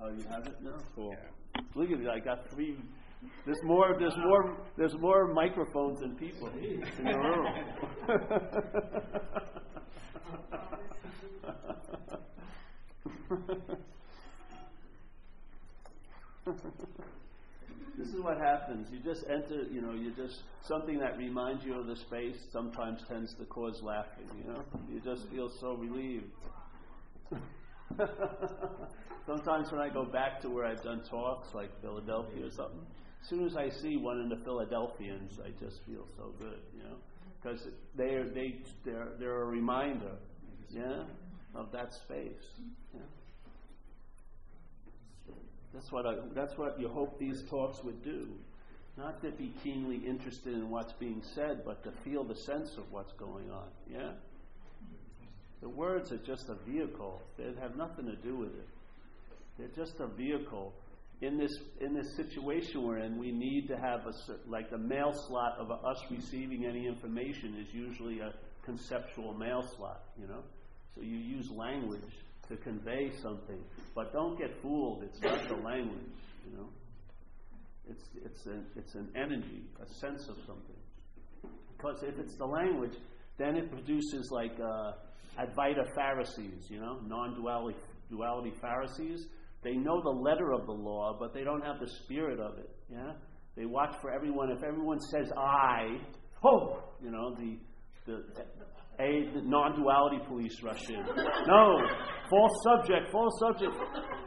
Oh, you have it now? Cool. Look at it. I got three. There's more. There's more. There's more microphones than people in the room. this is what happens. You just enter, you know, you just, something that reminds you of the space sometimes tends to cause laughing, you know? You just feel so relieved. sometimes when I go back to where I've done talks, like Philadelphia or something, as soon as I see one of the Philadelphians, I just feel so good, you know? Because they're, they, they're, they're a reminder, yeah, of that space. Yeah? That's what, I, that's what you hope these talks would do. Not to be keenly interested in what's being said, but to feel the sense of what's going on. Yeah? The words are just a vehicle. They have nothing to do with it. They're just a vehicle. In this, in this situation we're in, we need to have a, like the mail slot of us receiving any information is usually a conceptual mail slot, you know? So you use language to convey something. But don't get fooled. It's not the language, you know. It's, it's, an, it's an energy, a sense of something. Because if it's the language, then it produces like uh, Advaita Pharisees, you know, non duality duality Pharisees. They know the letter of the law, but they don't have the spirit of it. Yeah? They watch for everyone. If everyone says I, oh, you know, the, the a non-duality police rush in. No, false subject, false subject.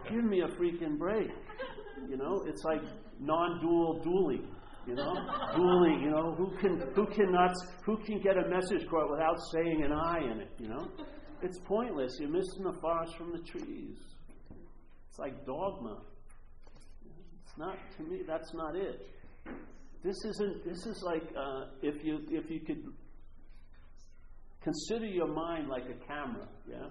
Give me a freaking break. You know, it's like non-dual dueling. You know, dueling. You know, who can who cannot who can get a message quote without saying an I in it? You know, it's pointless. You're missing the forest from the trees. It's like dogma. It's not to me. That's not it. This isn't. This is like uh, if you if you could Consider your mind like a camera, yeah?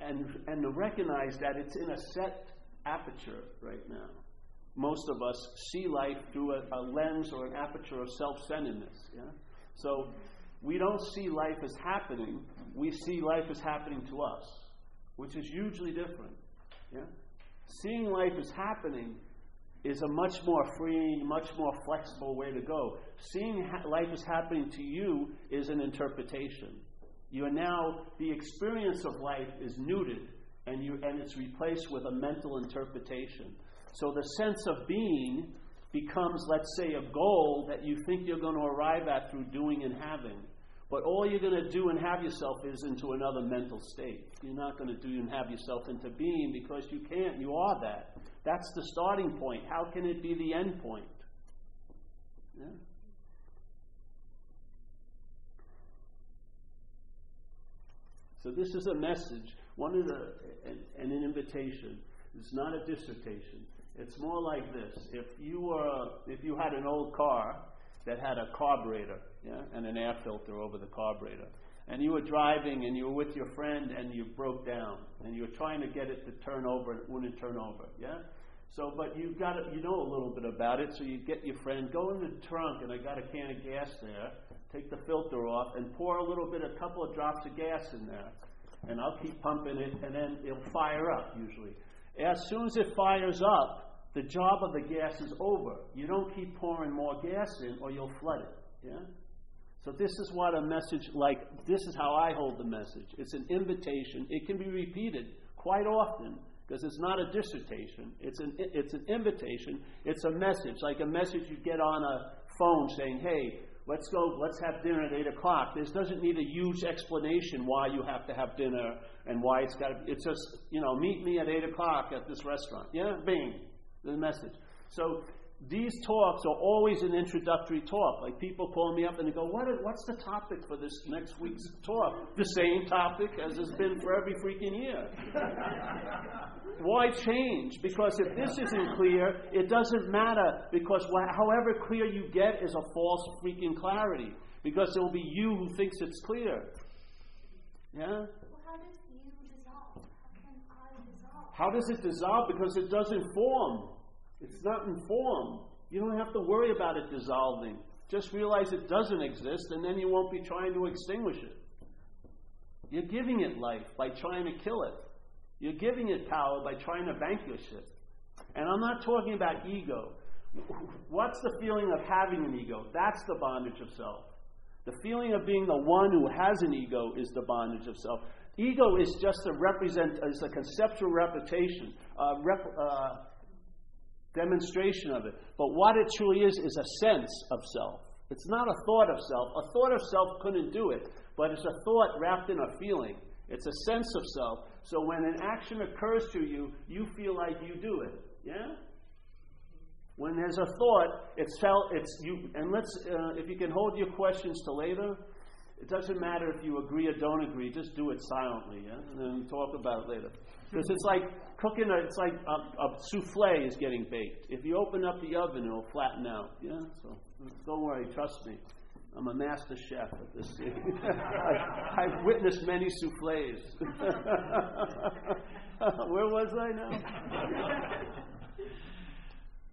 And, and to recognize that it's in a set aperture right now. Most of us see life through a, a lens or an aperture of self centeredness, yeah? So we don't see life as happening, we see life as happening to us, which is hugely different, yeah? Seeing life as happening is a much more freeing, much more flexible way to go. Seeing ha- life as happening to you is an interpretation. You are now, the experience of life is neutered and, you, and it's replaced with a mental interpretation. So the sense of being becomes, let's say, a goal that you think you're going to arrive at through doing and having. But all you're going to do and have yourself is into another mental state. You're not going to do and have yourself into being because you can't. You are that. That's the starting point. How can it be the end point? Yeah. So this is a message, one of the, and, and an invitation. It's not a dissertation. It's more like this: if you were, if you had an old car that had a carburetor, yeah, and an air filter over the carburetor. And you were driving and you were with your friend and you broke down and you were trying to get it to turn over and it wouldn't turn over, yeah? So, but you got it, you know a little bit about it, so you get your friend, go in the trunk, and I got a can of gas there. Take the filter off and pour a little bit, a couple of drops of gas in there, and I'll keep pumping it, and then it'll fire up usually. As soon as it fires up, the job of the gas is over. You don't keep pouring more gas in or you'll flood it. Yeah? So this is what a message like this is how I hold the message. It's an invitation. It can be repeated quite often because it's not a dissertation. It's an it's an invitation. It's a message, like a message you get on a phone saying, "Hey, let's go. Let's have dinner at eight o'clock." This doesn't need a huge explanation why you have to have dinner and why it's got. It's just you know, meet me at eight o'clock at this restaurant. Yeah, bing the message. So these talks are always an introductory talk. Like people call me up and they go, what is, What's the topic for this next week's talk? The same topic as has been for every freaking year. Why change? Because if this isn't clear, it doesn't matter. Because however clear you get is a false freaking clarity. Because it will be you who thinks it's clear. Yeah? Well, How does it dissolve? Because it doesn't form. It's not in form. You don't have to worry about it dissolving. Just realize it doesn't exist, and then you won't be trying to extinguish it. You're giving it life by trying to kill it. You're giving it power by trying to vanquish it. And I'm not talking about ego. What's the feeling of having an ego? That's the bondage of self. The feeling of being the one who has an ego is the bondage of self. Ego is just a represent, is a conceptual reputation, rep, uh, demonstration of it. But what it truly is is a sense of self. It's not a thought of self. A thought of self couldn't do it, but it's a thought wrapped in a feeling. It's a sense of self. So when an action occurs to you, you feel like you do it. Yeah? When there's a thought, it's felt, it's you, and let's, uh, if you can hold your questions to later, it doesn't matter if you agree or don't agree, just do it silently, yeah? And then talk about it later. Because it's like cooking, a, it's like a, a, souffle is getting baked. If you open up the oven, it'll flatten out, yeah? So don't worry, trust me. I'm a master chef at this. I, have witnessed many souffles. Where was I now?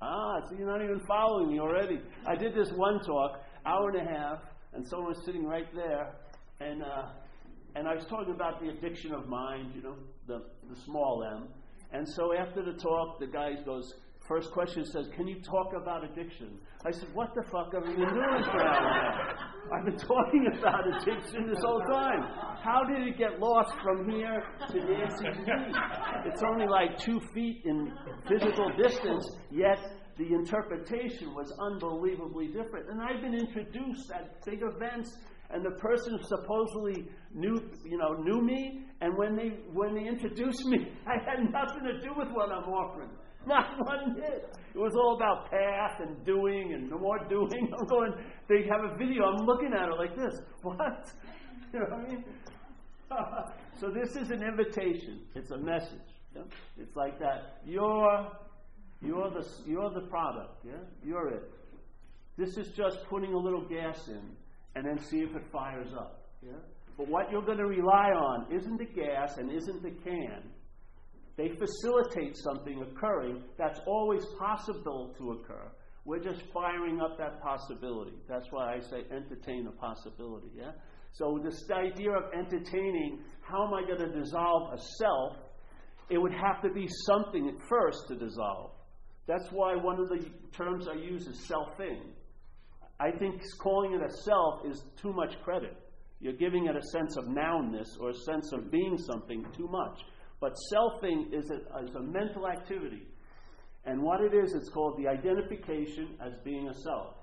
ah, so you're not even following me already. I did this one talk, hour and a half, and someone was sitting right there, and uh, and I was talking about the addiction of mind, you know, the the small M. And so after the talk, the guy goes, First question says, Can you talk about addiction? I said, What the fuck have you been doing for an hour I've been talking about addiction this whole time. How did it get lost from here to Nancy's feet? It's only like two feet in physical distance, yet the interpretation was unbelievably different. And I've been introduced at big events and the person supposedly knew you know knew me and when they when they introduced me I had nothing to do with what I'm offering. Not one bit. It was all about path and doing and no more doing. I'm going, they have a video, I'm looking at it like this. What? You know what I mean? so this is an invitation. It's a message. It's like that. You're you're the you're the product, yeah? You're it. This is just putting a little gas in and then see if it fires up. Yeah? But what you're going to rely on isn't the gas and isn't the can. They facilitate something occurring that's always possible to occur. We're just firing up that possibility. That's why I say entertain a possibility. Yeah? So this idea of entertaining, how am I going to dissolve a self? It would have to be something at first to dissolve. That's why one of the terms I use is selfing. I think calling it a self is too much credit. You're giving it a sense of nounness or a sense of being something too much. But selfing is a, is a mental activity. And what it is, it's called the identification as being a self.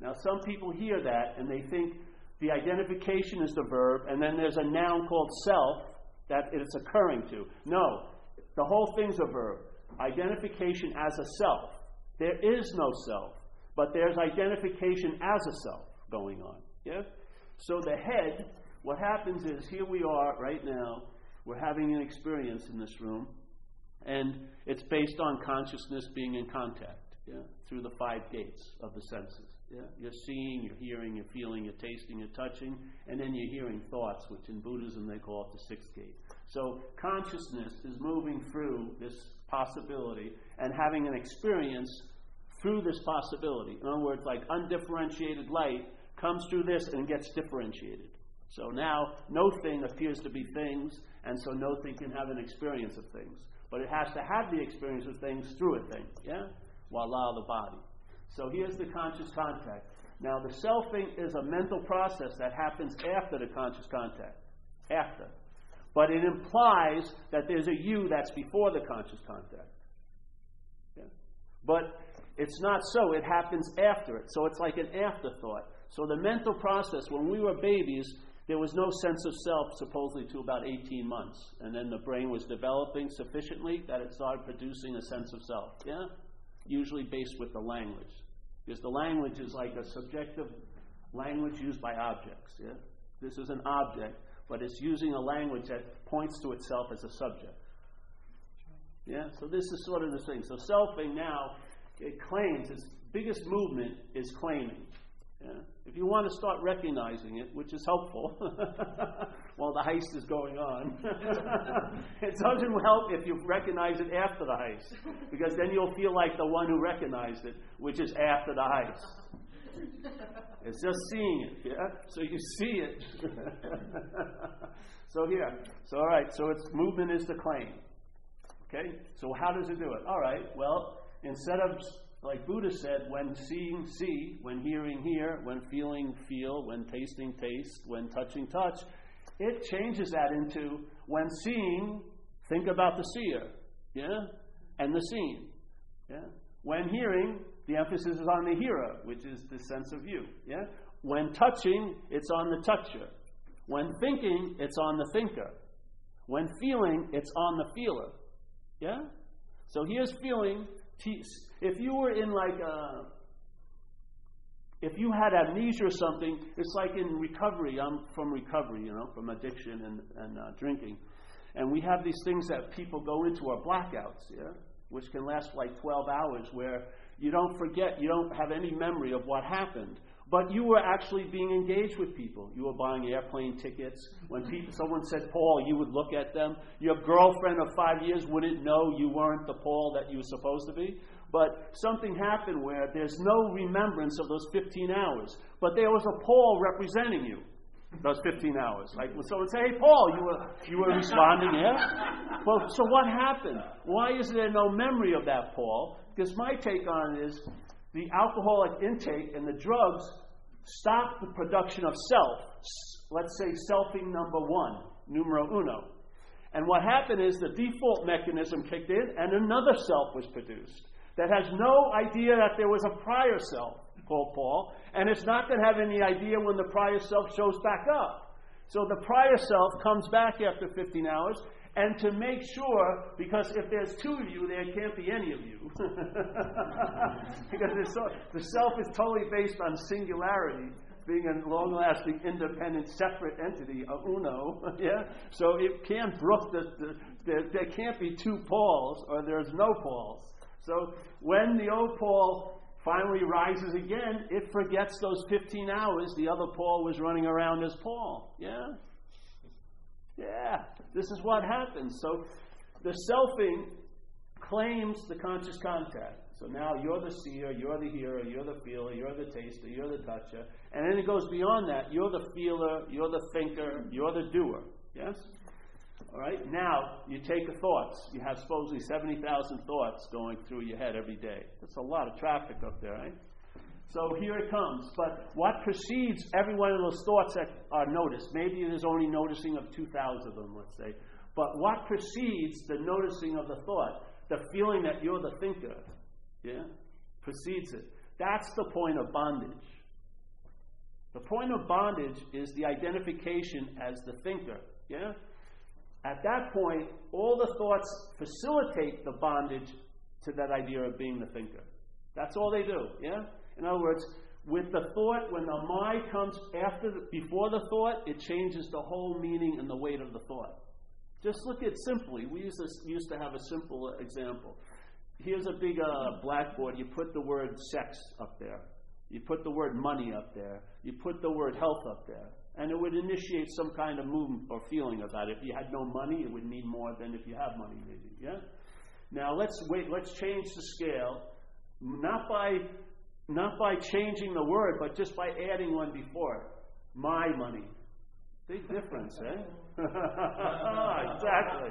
Now, some people hear that and they think the identification is the verb, and then there's a noun called self that it's occurring to. No, the whole thing's a verb. Identification as a self. There is no self, but there's identification as a self going on. Yeah? So the head, what happens is here we are right now we're having an experience in this room, and it's based on consciousness being in contact yeah, through the five gates of the senses. Yeah? You're seeing, you're hearing, you're feeling, you're tasting, you're touching, and then you're hearing thoughts, which in Buddhism they call it the sixth gate. So consciousness is moving through this possibility and having an experience through this possibility. In other words, like undifferentiated light comes through this and gets differentiated. So now no thing appears to be things, and so no thing can have an experience of things. But it has to have the experience of things through a thing, yeah? Voila, the body. So here's the conscious contact. Now, the selfing is a mental process that happens after the conscious contact. After. But it implies that there's a you that's before the conscious contact. But it's not so. It happens after it. So it's like an afterthought. So the mental process, when we were babies, there was no sense of self supposedly to about 18 months. And then the brain was developing sufficiently that it started producing a sense of self. Yeah? Usually based with the language. Because the language is like a subjective language used by objects. Yeah? This is an object, but it's using a language that points to itself as a subject. Yeah? So this is sort of the thing. So selfing now, it claims its biggest movement is claiming. Yeah? If you want to start recognizing it, which is helpful while the heist is going on, it doesn't help if you recognize it after the heist, because then you'll feel like the one who recognized it, which is after the heist. It's just seeing it, yeah? So you see it. so here, so all right, so its movement is the claim. Okay? So how does it do it? All right, well, instead of, like Buddha said, when seeing, see, when hearing, hear, when feeling, feel, when tasting, taste, when touching, touch, it changes that into when seeing, think about the seer, yeah, and the seen, yeah. When hearing, the emphasis is on the hearer, which is the sense of you, yeah. When touching, it's on the toucher. When thinking, it's on the thinker. When feeling, it's on the feeler. Yeah? So here's feeling. If you were in like a, if you had amnesia or something, it's like in recovery. I'm from recovery, you know, from addiction and, and uh, drinking. And we have these things that people go into are blackouts, yeah, which can last like 12 hours, where you don't forget, you don't have any memory of what happened. But you were actually being engaged with people. You were buying airplane tickets. When people, someone said Paul, you would look at them. Your girlfriend of five years wouldn't know you weren't the Paul that you were supposed to be. But something happened where there's no remembrance of those 15 hours. But there was a Paul representing you those 15 hours. Like when someone say, "Hey, Paul, you were you were responding, yeah." Well, so what happened? Why is there no memory of that Paul? Because my take on it is the alcoholic intake and the drugs stop the production of self. Let's say selfing number one, numero uno. And what happened is the default mechanism kicked in and another self was produced that has no idea that there was a prior self called Paul, and it's not going to have any idea when the prior self shows back up. So the prior self comes back after 15 hours, and to make sure, because if there's two of you, there can't be any of you. because so, the self is totally based on singularity, being a long lasting, independent, separate entity, a uno. yeah? So it can't brook the, the, the, there can't be two Pauls, or there's no Pauls. So when the old Paul finally rises again, it forgets those 15 hours the other Paul was running around as Paul. Yeah? Yeah, this is what happens. So the selfing claims the conscious contact. So now you're the seer, you're the hearer, you're the feeler, you're the taster, you're the toucher. And then it goes beyond that. You're the feeler, you're the thinker, you're the doer. Yes? All right? Now, you take the thoughts. You have supposedly 70,000 thoughts going through your head every day. That's a lot of traffic up there, right? So here it comes. But what precedes every one of those thoughts that are noticed? Maybe there's only noticing of 2,000 of them, let's say. But what precedes the noticing of the thought? The feeling that you're the thinker. Yeah? Precedes it. That's the point of bondage. The point of bondage is the identification as the thinker. Yeah? At that point, all the thoughts facilitate the bondage to that idea of being the thinker. That's all they do. Yeah? In other words, with the thought, when the mind comes after, the, before the thought, it changes the whole meaning and the weight of the thought. Just look at simply. We used to, used to have a simple example. Here's a big uh, blackboard. You put the word sex up there. You put the word money up there. You put the word health up there. And it would initiate some kind of movement or feeling about it. If you had no money, it would mean more than if you have money, maybe. Yeah? Now let's wait, let's change the scale. Not by not by changing the word, but just by adding one before it. My money. Big difference, eh? exactly.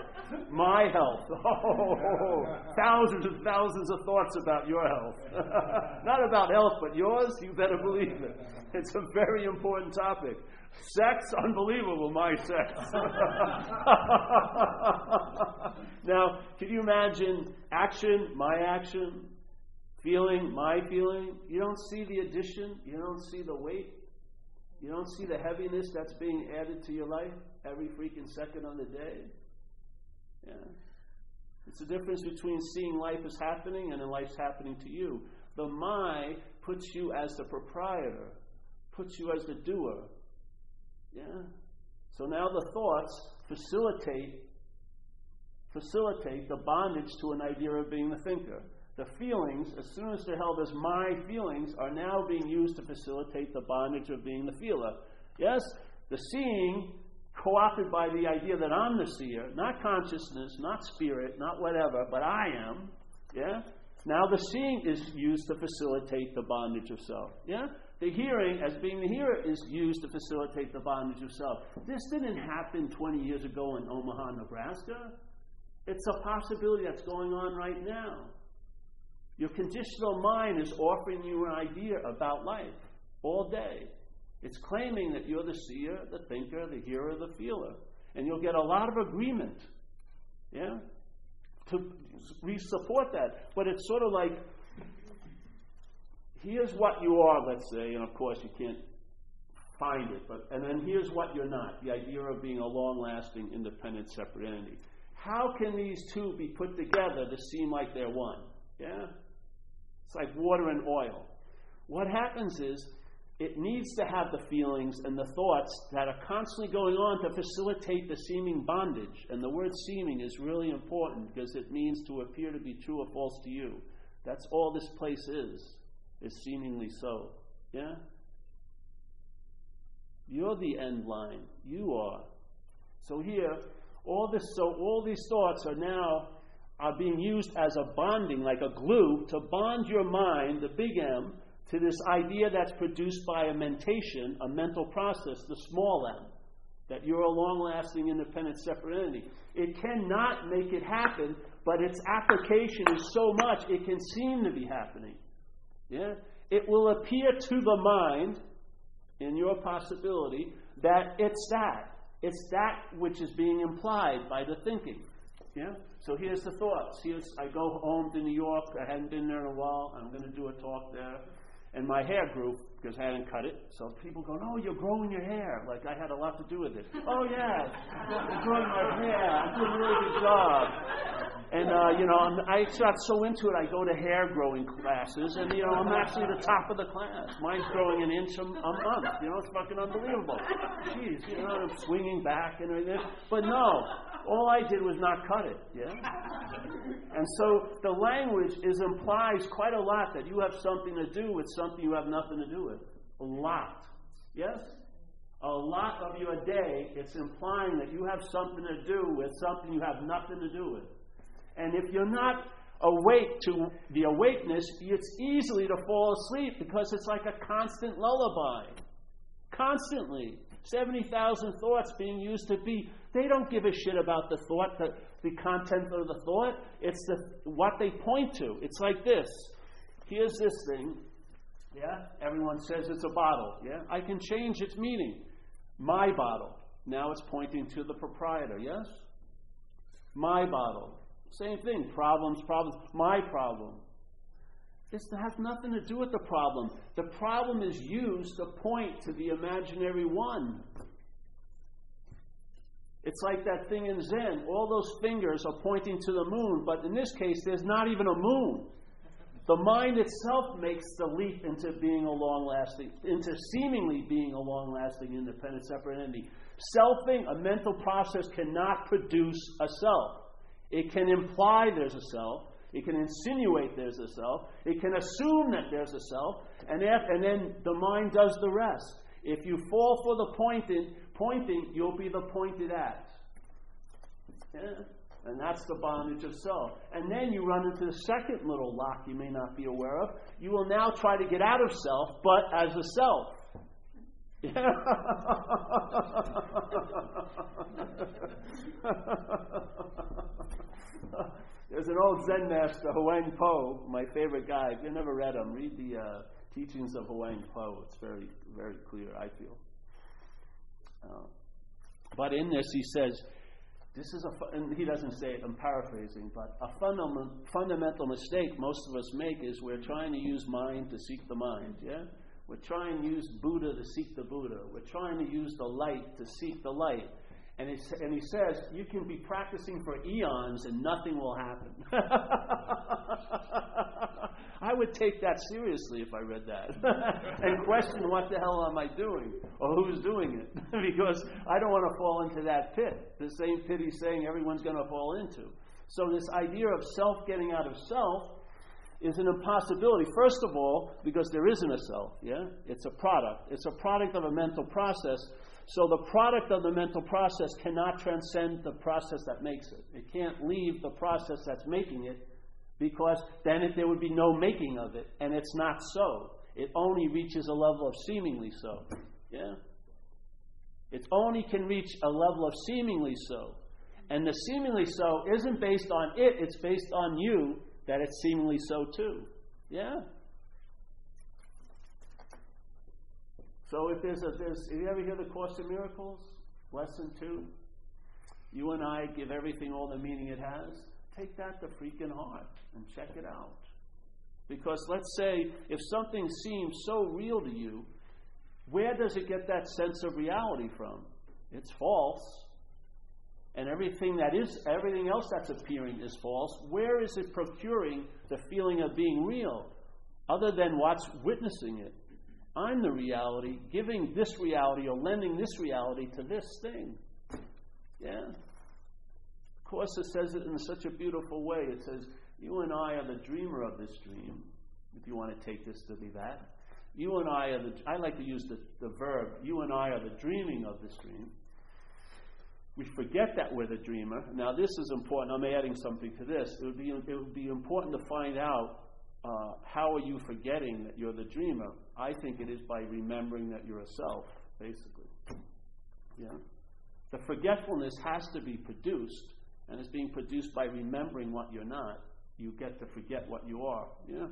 My health. Oh, thousands and thousands of thoughts about your health. Not about health, but yours, you better believe it. It's a very important topic. Sex, unbelievable, my sex. now, can you imagine action, my action, feeling, my feeling, you don't see the addition, you don't see the weight, you don't see the heaviness that's being added to your life every freaking second of the day. Yeah. It's the difference between seeing life as happening and then life's happening to you. The my puts you as the proprietor, puts you as the doer. Yeah. So now the thoughts facilitate facilitate the bondage to an idea of being the thinker the feelings, as soon as they're held as my feelings, are now being used to facilitate the bondage of being the feeler. Yes, the seeing, co opted by the idea that I'm the seer, not consciousness, not spirit, not whatever, but I am. Yeah? Now the seeing is used to facilitate the bondage of self. Yeah? The hearing, as being the hearer, is used to facilitate the bondage of self. This didn't happen 20 years ago in Omaha, Nebraska. It's a possibility that's going on right now. Your conditional mind is offering you an idea about life all day. It's claiming that you're the seer, the thinker, the hearer, the feeler. And you'll get a lot of agreement. Yeah? To re support that. But it's sort of like here's what you are, let's say, and of course you can't find it, but and then here's what you're not, the idea of being a long lasting, independent, separate entity. How can these two be put together to seem like they're one? Yeah? It's like water and oil. What happens is it needs to have the feelings and the thoughts that are constantly going on to facilitate the seeming bondage. And the word seeming is really important because it means to appear to be true or false to you. That's all this place is, is seemingly so. Yeah? You're the end line. You are. So here, all this so all these thoughts are now are being used as a bonding, like a glue, to bond your mind, the big M, to this idea that's produced by a mentation, a mental process, the small m, that you're a long lasting, independent, separate entity. It cannot make it happen, but its application is so much it can seem to be happening. Yeah? It will appear to the mind, in your possibility, that it's that. It's that which is being implied by the thinking. Yeah? So here's the thoughts. Here's I go home to New York. I hadn't been there in a while. I'm going to do a talk there and my hair grew because I hadn't cut it. So people go, "Oh, you're growing your hair." Like I had a lot to do with it. oh yeah, I'm growing my hair. I'm doing a really good job. And uh, you know, i got so into it. I go to hair growing classes, and you know, I'm actually the top of the class. Mine's growing an inch a, a month. You know, it's fucking unbelievable. Jeez, you know, I'm swinging back and everything. But no, all I did was not cut it. Yeah. And so the language is implies quite a lot that you have something to do with something you have nothing to do with. A lot. Yes? A lot of your day, it's implying that you have something to do with something you have nothing to do with. And if you're not awake to the awakeness, it's easily to fall asleep because it's like a constant lullaby. Constantly. 70,000 thoughts being used to be. They don't give a shit about the thought, the, the content of the thought. It's the, what they point to. It's like this. Here's this thing. Yeah? Everyone says it's a bottle. Yeah? I can change its meaning. My bottle. Now it's pointing to the proprietor. Yes? My bottle. Same thing. Problems, problems. My problem. This has nothing to do with the problem. The problem is used to point to the imaginary one. It's like that thing in Zen. All those fingers are pointing to the moon, but in this case, there's not even a moon. The mind itself makes the leap into being a long lasting, into seemingly being a long lasting, independent, separate entity. Selfing, a mental process, cannot produce a self. It can imply there's a self, it can insinuate there's a self, it can assume that there's a self, and, if, and then the mind does the rest. If you fall for the pointing, pointing you'll be the pointed at. Yeah? And that's the bondage of self. And then you run into the second little lock you may not be aware of. You will now try to get out of self, but as a self. Yeah. There's an old Zen master, Huang Po, my favorite guy. If you've never read him, read the uh, teachings of Huang Po. It's very, very clear, I feel. Uh, but in this, he says, this is a, and he doesn't say it, I'm paraphrasing, but a fundamental mistake most of us make is we're trying to use mind to seek the mind, yeah? We're trying to use Buddha to seek the Buddha. We're trying to use the light to seek the light. And, and he says, you can be practicing for eons and nothing will happen. I would take that seriously if I read that and question what the hell am I doing or who's doing it because I don't want to fall into that pit, the same pit he's saying everyone's going to fall into. So, this idea of self getting out of self is an impossibility. First of all, because there isn't a self, yeah? It's a product. It's a product of a mental process. So the product of the mental process cannot transcend the process that makes it. It can't leave the process that's making it because then it, there would be no making of it, and it's not so. It only reaches a level of seemingly so. Yeah? It only can reach a level of seemingly so. And the seemingly so isn't based on it, it's based on you that it's seemingly so too. Yeah? So if there's a, there's, if you ever hear the Course in Miracles, lesson two, you and I give everything all the meaning it has, take that to freaking heart and check it out. Because let's say if something seems so real to you, where does it get that sense of reality from? It's false. And everything that is everything else that's appearing is false. Where is it procuring the feeling of being real? Other than what's witnessing it. I'm the reality, giving this reality or lending this reality to this thing. Yeah? Of course, it says it in such a beautiful way. It says, You and I are the dreamer of this dream, if you want to take this to be that. You and I are the, I like to use the, the verb, you and I are the dreaming of this dream. We forget that we're the dreamer. Now, this is important. I'm adding something to this. It would be, it would be important to find out uh, how are you forgetting that you're the dreamer? I think it is by remembering that you're a self, basically. Yeah? The forgetfulness has to be produced, and it's being produced by remembering what you're not. You get to forget what you are. Yeah?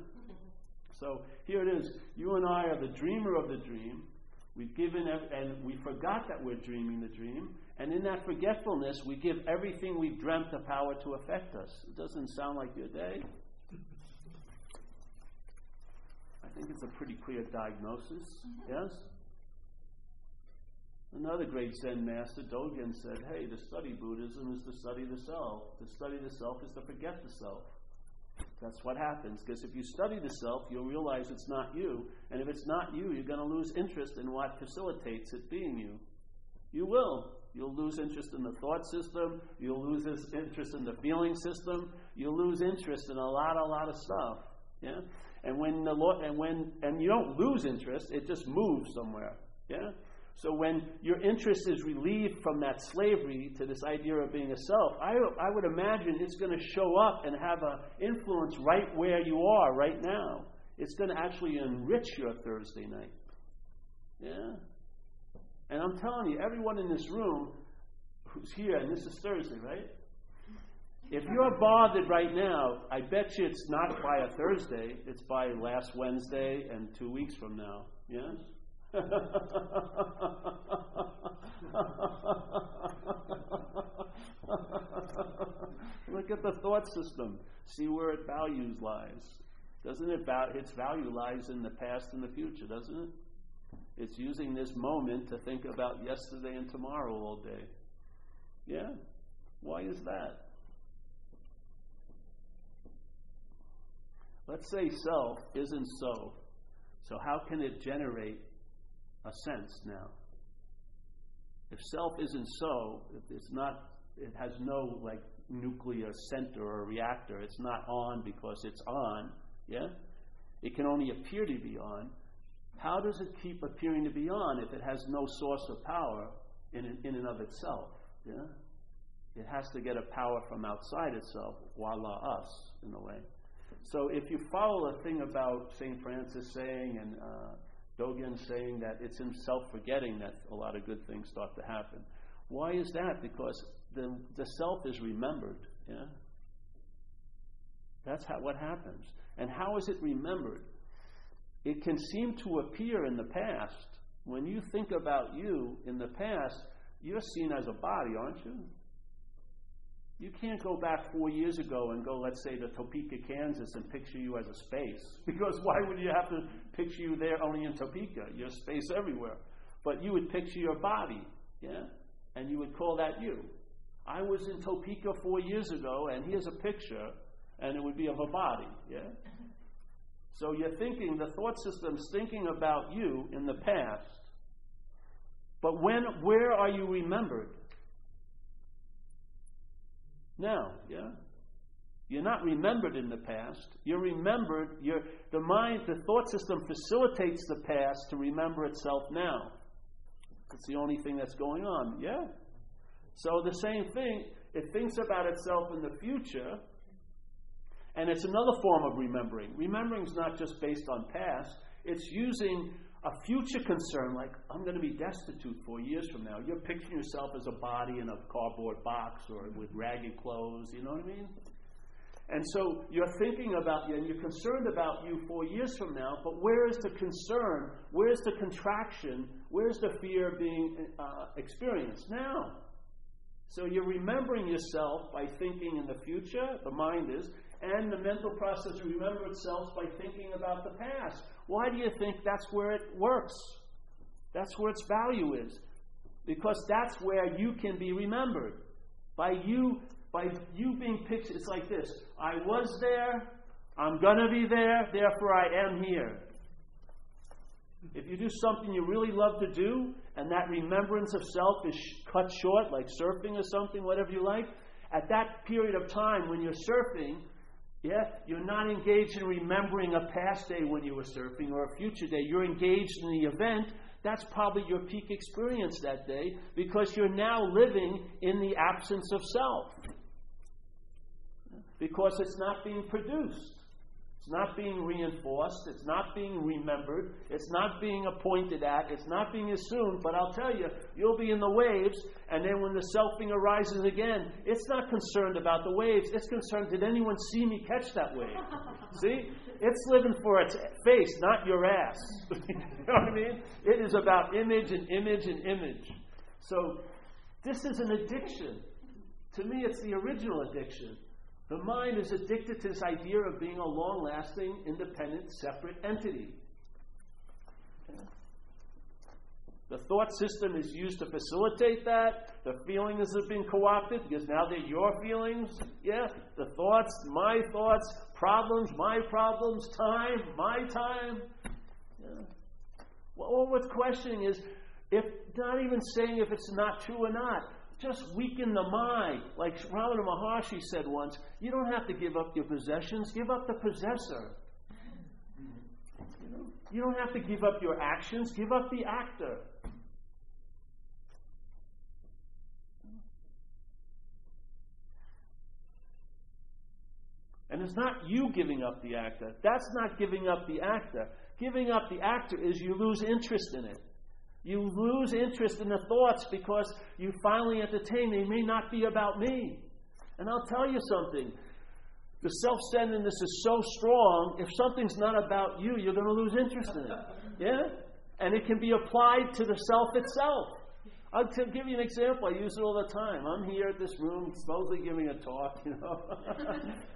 So here it is. You and I are the dreamer of the dream. We've given, and we forgot that we're dreaming the dream. And in that forgetfulness, we give everything we've dreamt the power to affect us. It doesn't sound like your day. I think it's a pretty clear diagnosis. Mm-hmm. Yes? Another great Zen master, Dogen, said, Hey, to study Buddhism is to study the self. To study the self is to forget the self. That's what happens. Because if you study the self, you'll realize it's not you. And if it's not you, you're going to lose interest in what facilitates it being you. You will. You'll lose interest in the thought system. You'll lose interest in the feeling system. You'll lose interest in a lot, a lot of stuff. Yeah? And when the Lord, and when, and you don't lose interest, it just moves somewhere. Yeah? So when your interest is relieved from that slavery to this idea of being a self, I, I would imagine it's going to show up and have an influence right where you are right now. It's going to actually enrich your Thursday night. Yeah? And I'm telling you, everyone in this room who's here, and this is Thursday, right? If you're bothered right now, I bet you it's not by a Thursday, it's by last Wednesday and two weeks from now. Yes? Look at the thought system. See where its values lies. Doesn't it? its value lies in the past and the future, doesn't it? It's using this moment to think about yesterday and tomorrow all day. Yeah? Why is that? Let's say self isn't so. So, how can it generate a sense now? If self isn't so, if it's not, it has no like nuclear center or reactor, it's not on because it's on, yeah? It can only appear to be on. How does it keep appearing to be on if it has no source of power in, in and of itself? Yeah? It has to get a power from outside itself, voila, us, in a way. So if you follow the thing about St. Francis saying and uh, Dogen saying that it's in self forgetting that a lot of good things start to happen. Why is that? Because the, the self is remembered. Yeah? That's how, what happens. And how is it remembered? it can seem to appear in the past. When you think about you in the past, you're seen as a body, aren't you? You can't go back four years ago and go, let's say, to Topeka, Kansas, and picture you as a space. Because why would you have to picture you there only in Topeka? You're space everywhere. But you would picture your body, yeah? And you would call that you. I was in Topeka four years ago, and here's a picture, and it would be of a body, yeah? So you're thinking, the thought system's thinking about you in the past. But when, where are you remembered? Now, yeah? You're not remembered in the past. You're remembered, you're, the mind, the thought system facilitates the past to remember itself now. It's the only thing that's going on, yeah? So the same thing, it thinks about itself in the future, and it's another form of remembering. Remembering is not just based on past, it's using a future concern, like I'm going to be destitute four years from now. You're picturing yourself as a body in a cardboard box or with ragged clothes. You know what I mean? And so you're thinking about you and you're concerned about you four years from now, but where is the concern? Where's the contraction? Where's the fear being uh, experienced now? So you're remembering yourself by thinking in the future, the mind is, and the mental process remember itself by thinking about the past. Why do you think that's where it works? That's where its value is. Because that's where you can be remembered. By you by you being pictured, it's like this I was there, I'm to be there, therefore I am here. If you do something you really love to do, and that remembrance of self is cut short, like surfing or something, whatever you like, at that period of time when you're surfing, yeah, you're not engaged in remembering a past day when you were surfing or a future day. You're engaged in the event. That's probably your peak experience that day because you're now living in the absence of self because it's not being produced. It's not being reinforced. It's not being remembered. It's not being appointed at. It's not being assumed. But I'll tell you, you'll be in the waves, and then when the selfing arises again, it's not concerned about the waves. It's concerned, did anyone see me catch that wave? see? It's living for its face, not your ass. you know what I mean? It is about image and image and image. So, this is an addiction. To me, it's the original addiction. The mind is addicted to this idea of being a long lasting, independent, separate entity. The thought system is used to facilitate that. The feelings have been co opted because now they're your feelings. Yeah, the thoughts, my thoughts, problems, my problems, time, my time. Yeah. Well, what's questioning is if not even saying if it's not true or not just weaken the mind. Like Ramana Maharshi said once, you don't have to give up your possessions, give up the possessor. You, you don't have to give up your actions, give up the actor. And it's not you giving up the actor. That's not giving up the actor. Giving up the actor is you lose interest in it. You lose interest in the thoughts because you finally entertain they may not be about me. And I'll tell you something. The self centeredness is so strong, if something's not about you, you're going to lose interest in it. Yeah? And it can be applied to the self itself. I'll give you an example. I use it all the time. I'm here at this room, supposedly giving a talk, you know.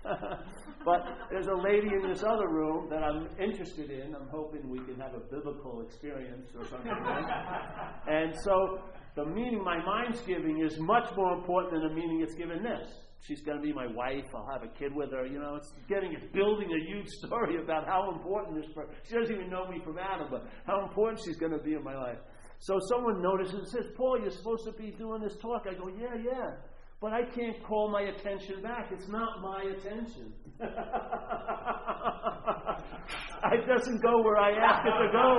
but there's a lady in this other room that I'm interested in. I'm hoping we can have a biblical experience or something. and so the meaning my mind's giving is much more important than the meaning it's given this. She's going to be my wife. I'll have a kid with her. You know, it's getting, it's building a huge story about how important this person. She doesn't even know me from Adam, but how important she's going to be in my life. So someone notices and says, Paul, you're supposed to be doing this talk. I go, yeah, yeah. But I can't call my attention back. It's not my attention. it doesn't go where I ask it to go.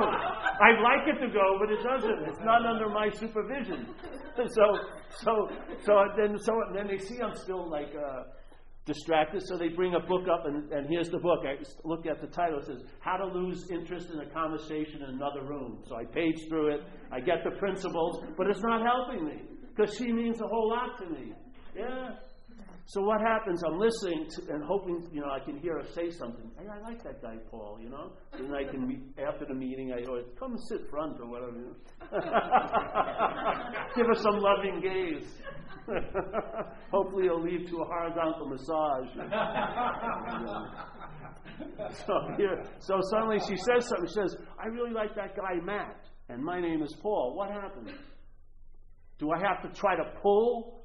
I'd like it to go, but it doesn't. It's not under my supervision. So, so, so then, so then they see I'm still like. Uh, distracted, so they bring a book up, and, and here's the book. I look at the title. It says, How to Lose Interest in a Conversation in Another Room. So I page through it. I get the principles, but it's not helping me because she means a whole lot to me. Yeah. So what happens? I'm listening to, and hoping, you know, I can hear her say something. Hey, I like that guy, Paul. You know. And I can meet, after the meeting, I always come sit front or whatever. Give her some loving gaze. Hopefully, it'll lead to a horizontal massage. so here, so suddenly she says something. She says, "I really like that guy, Matt, and my name is Paul. What happens? Do I have to try to pull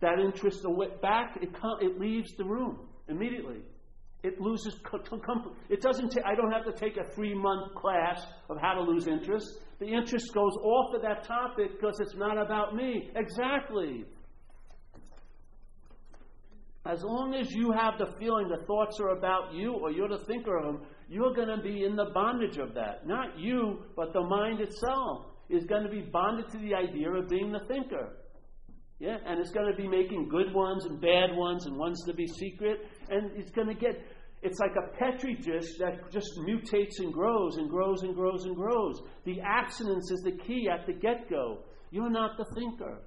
that interest back? It, it leaves the room immediately." It loses comfort. It doesn't. Ta- I don't have to take a three-month class of how to lose interest. The interest goes off of that topic because it's not about me. Exactly. As long as you have the feeling the thoughts are about you or you're the thinker of them, you're going to be in the bondage of that. Not you, but the mind itself is going to be bonded to the idea of being the thinker. Yeah, and it's going to be making good ones and bad ones and ones to be secret, and it's going to get It's like a petri dish that just mutates and grows and grows and grows and grows. The abstinence is the key at the get go. You're not the thinker.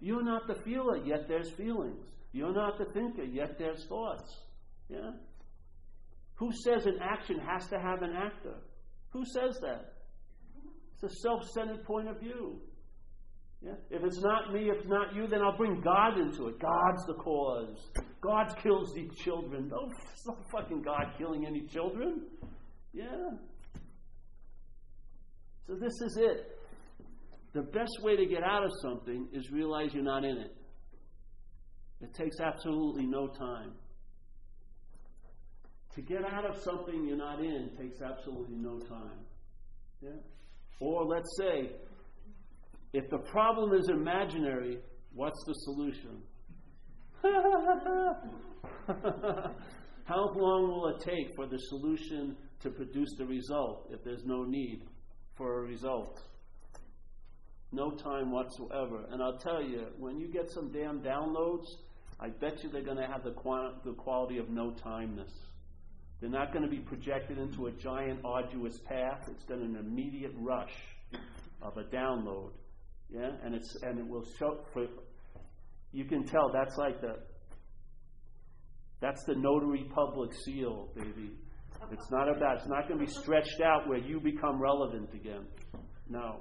You're not the feeler, yet there's feelings. You're not the thinker, yet there's thoughts. Yeah? Who says an action has to have an actor? Who says that? A self centered point of view. Yeah? If it's not me, if it's not you, then I'll bring God into it. God's the cause. God kills these children. No, it's not fucking God killing any children. Yeah. So this is it. The best way to get out of something is realize you're not in it. It takes absolutely no time. To get out of something you're not in takes absolutely no time. Yeah? Or let's say, if the problem is imaginary, what's the solution? How long will it take for the solution to produce the result if there's no need for a result? No time whatsoever. And I'll tell you, when you get some damn downloads, I bet you they're going to have the, the quality of no timeness. They're not going to be projected into a giant, arduous path. It's to an immediate rush of a download. Yeah? And, it's, and it will show, for, you can tell that's like the, that's the notary public seal, baby. It's not about, it's not going to be stretched out where you become relevant again. No.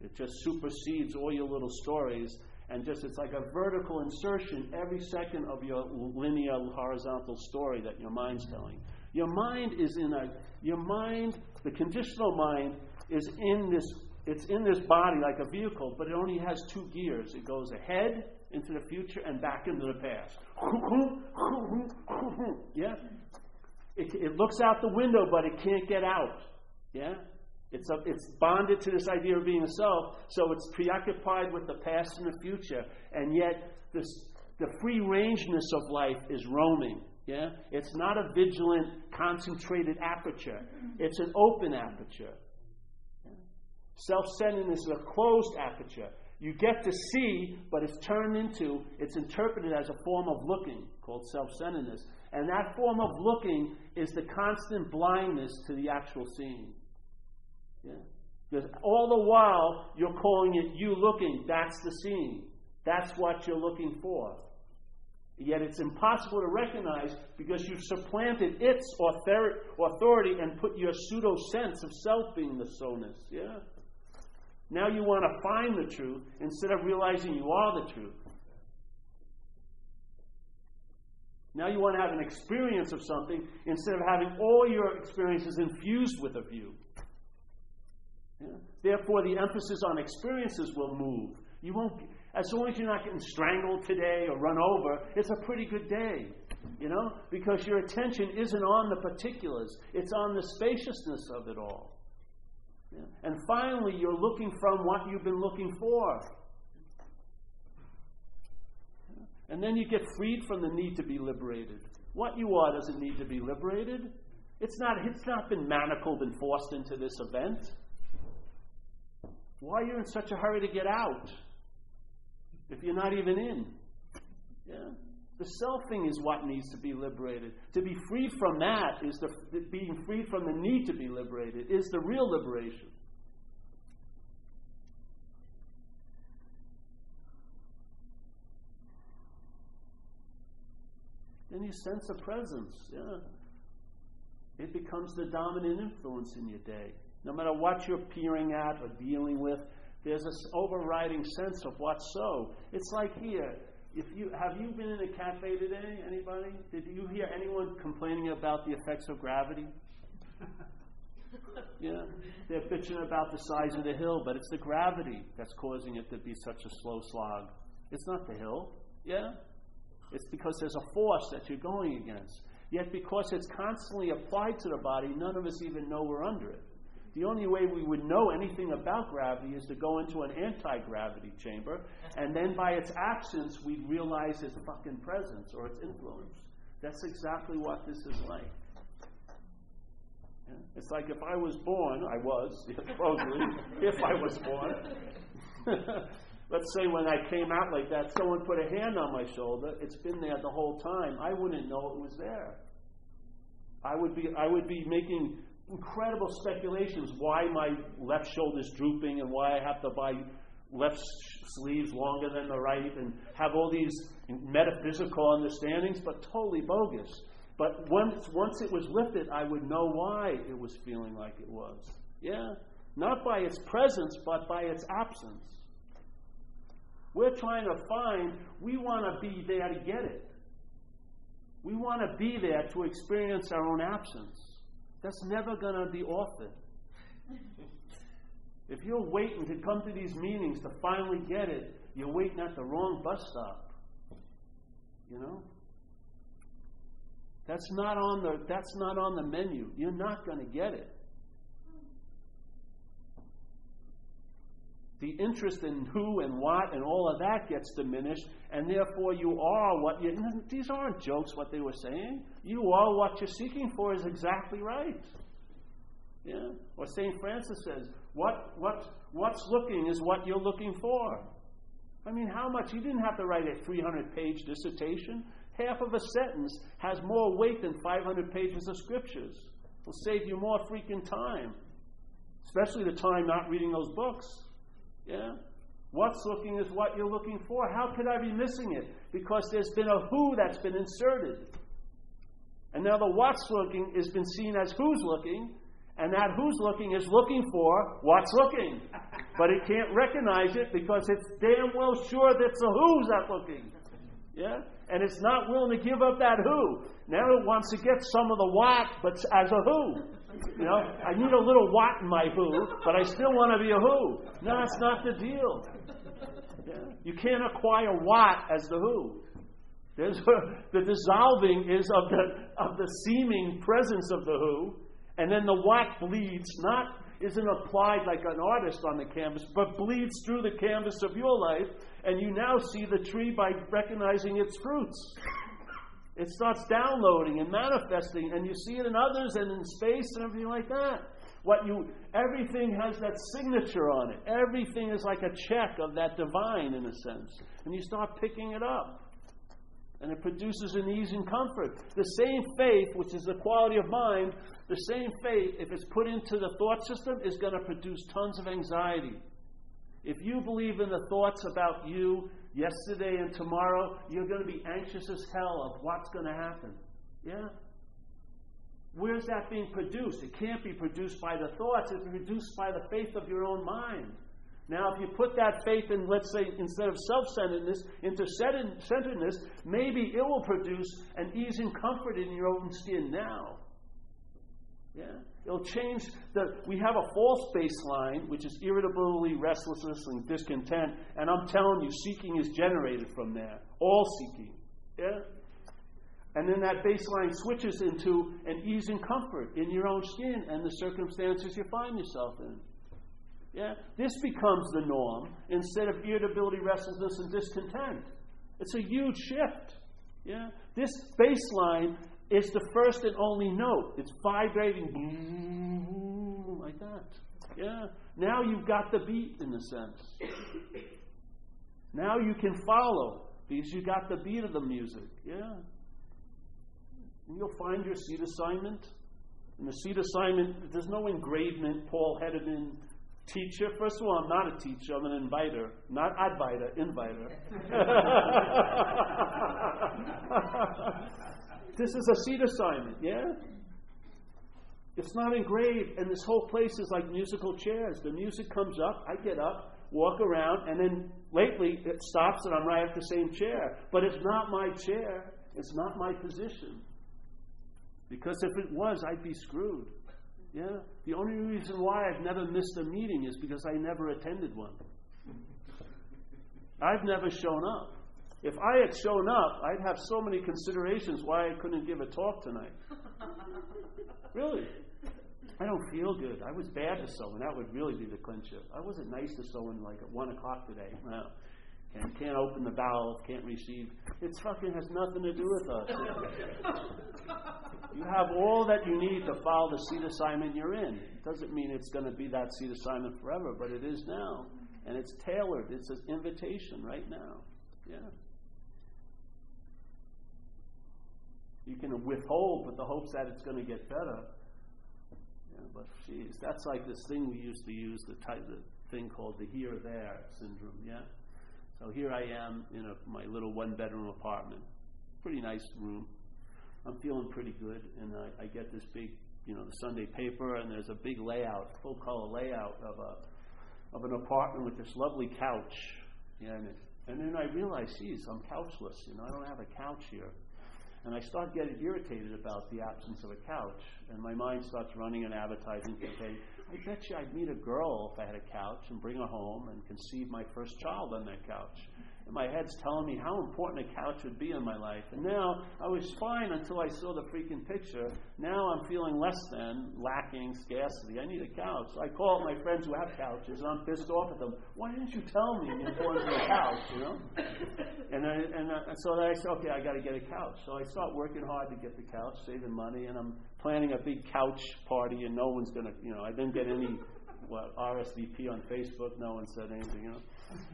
It just supersedes all your little stories and just it's like a vertical insertion every second of your linear horizontal story that your mind's telling. Your mind is in a your mind, the conditional mind is in this it's in this body like a vehicle, but it only has two gears. It goes ahead into the future and back into the past. yeah? It, it looks out the window, but it can't get out. Yeah? It's, a, it's bonded to this idea of being a self, so it's preoccupied with the past and the future, and yet this, the free rangeness of life is roaming. Yeah? It's not a vigilant, concentrated aperture, mm-hmm. it's an open aperture. Yeah? Self centeredness is a closed aperture. You get to see, but it's turned into, it's interpreted as a form of looking called self centeredness. And that form of looking is the constant blindness to the actual seeing. Yeah. Because all the while you're calling it you looking, that's the seeing. That's what you're looking for. Yet it's impossible to recognize because you've supplanted its authority and put your pseudo sense of self being the so-ness. Yeah? Now you want to find the truth instead of realizing you are the truth. Now you want to have an experience of something instead of having all your experiences infused with a view. Yeah? Therefore, the emphasis on experiences will move. You won't, as long as you're not getting strangled today or run over, it's a pretty good day. You know, because your attention isn't on the particulars; it's on the spaciousness of it all. Yeah? And finally, you're looking from what you've been looking for. And then you get freed from the need to be liberated. What you are doesn't need to be liberated. It's not, it's not been manacled and forced into this event. Why are you in such a hurry to get out if you're not even in? Yeah? The selfing is what needs to be liberated. To be freed from that is the being freed from the need to be liberated is the real liberation. Then you sense a presence, yeah. It becomes the dominant influence in your day. No matter what you're peering at or dealing with, there's this overriding sense of what's so. It's like here. If you have you been in a cafe today? Anybody? Did you hear anyone complaining about the effects of gravity? yeah, they're bitching about the size of the hill, but it's the gravity that's causing it to be such a slow slog. It's not the hill. Yeah, it's because there's a force that you're going against. Yet, because it's constantly applied to the body, none of us even know we're under it. The only way we would know anything about gravity is to go into an anti gravity chamber, and then by its absence, we'd realize its fucking presence or its influence. That's exactly what this is like. Yeah? It's like if I was born, I was, supposedly, if I was born. let's say when I came out like that, someone put a hand on my shoulder. It's been there the whole time. I wouldn't know it was there. I would be, I would be making incredible speculations why my left shoulder is drooping and why I have to buy left sleeves longer than the right and have all these metaphysical understandings, but totally bogus. But once, once it was lifted, I would know why it was feeling like it was. Yeah? Not by its presence, but by its absence. We're trying to find, we want to be there to get it. We want to be there to experience our own absence. That's never going to be offered. If you're waiting to come to these meetings to finally get it, you're waiting at the wrong bus stop. You know? That's not on the that's not on the menu. You're not going to get it. The interest in who and what and all of that gets diminished, and therefore you are what you. These aren't jokes. What they were saying, you are what you're seeking for is exactly right. Yeah. Or Saint Francis says, what what what's looking is what you're looking for. I mean, how much? You didn't have to write a 300 page dissertation. Half of a sentence has more weight than 500 pages of scriptures. It'll save you more freaking time, especially the time not reading those books. Yeah? What's looking is what you're looking for. How could I be missing it? Because there's been a who that's been inserted. And now the what's looking has been seen as who's looking, and that who's looking is looking for what's looking. But it can't recognize it because it's damn well sure that's a who's that looking. Yeah? And it's not willing to give up that who. Now it wants to get some of the what, but as a who. You know, I need a little what in my who, but I still want to be a who. No, that's not the deal. You can't acquire what as the who. There's the dissolving is of the of the seeming presence of the who, and then the what bleeds not isn't applied like an artist on the canvas, but bleeds through the canvas of your life, and you now see the tree by recognizing its fruits. It starts downloading and manifesting, and you see it in others and in space and everything like that. What you everything has that signature on it. Everything is like a check of that divine in a sense. And you start picking it up. And it produces an ease and comfort. The same faith, which is the quality of mind, the same faith, if it's put into the thought system, is going to produce tons of anxiety. If you believe in the thoughts about you yesterday and tomorrow, you're going to be anxious as hell of what's going to happen. Yeah? Where's that being produced? It can't be produced by the thoughts, it's produced by the faith of your own mind. Now, if you put that faith in, let's say, instead of self centeredness, into centeredness, maybe it will produce an ease and comfort in your own skin now. Yeah? It'll change the. We have a false baseline, which is irritability, restlessness, and discontent. And I'm telling you, seeking is generated from there. All seeking. Yeah? And then that baseline switches into an ease and comfort in your own skin and the circumstances you find yourself in. Yeah? This becomes the norm instead of irritability, restlessness, and discontent. It's a huge shift. Yeah? This baseline is the first and only note. It's vibrating like that. Yeah. Now you've got the beat in a sense. Now you can follow because you got the beat of the music. Yeah. And you'll find your seat assignment. And the seat assignment, there's no engravement, Paul Hedderman, teacher. First of all, I'm not a teacher, I'm an inviter. Not adviter, inviter. This is a seat assignment, yeah? It's not engraved, and this whole place is like musical chairs. The music comes up, I get up, walk around, and then lately it stops and I'm right at the same chair. But it's not my chair, it's not my position. Because if it was, I'd be screwed. Yeah? The only reason why I've never missed a meeting is because I never attended one. I've never shown up. If I had shown up, I'd have so many considerations why I couldn't give a talk tonight. really. I don't feel good. I was bad to someone. That would really be the clincher. I wasn't nice to someone like at 1 o'clock today. Well, can't, can't open the bowel, can't receive. It fucking has nothing to do with us. you have all that you need to follow the seat assignment you're in. It doesn't mean it's going to be that seat assignment forever, but it is now. And it's tailored. It's an invitation right now. Yeah. You can withhold with the hopes that it's going to get better. Yeah, but geez, that's like this thing we used to use, the type, the thing called the here there syndrome. Yeah. So here I am in a, my little one bedroom apartment, pretty nice room. I'm feeling pretty good, and I, I get this big, you know, the Sunday paper, and there's a big layout, full color layout of a of an apartment with this lovely couch. Yeah, and, it, and then I realize, geez, I'm couchless. You know, I don't have a couch here. And I start getting irritated about the absence of a couch. And my mind starts running an advertising campaign. I bet you I'd meet a girl if I had a couch and bring her home and conceive my first child on that couch and my head's telling me how important a couch would be in my life. And now I was fine until I saw the freaking picture. Now I'm feeling less than, lacking, scarcity. I need a couch. So I call up my friends who have couches and I'm pissed off at them. Why didn't you tell me the importance of a couch, you know? And, I, and, I, so I said, okay, I got to get a couch. So I start working hard to get the couch, saving money, and I'm planning a big couch party, and no one's to, you know, I didn't get any what, RSVP on Facebook. No one said anything, you know.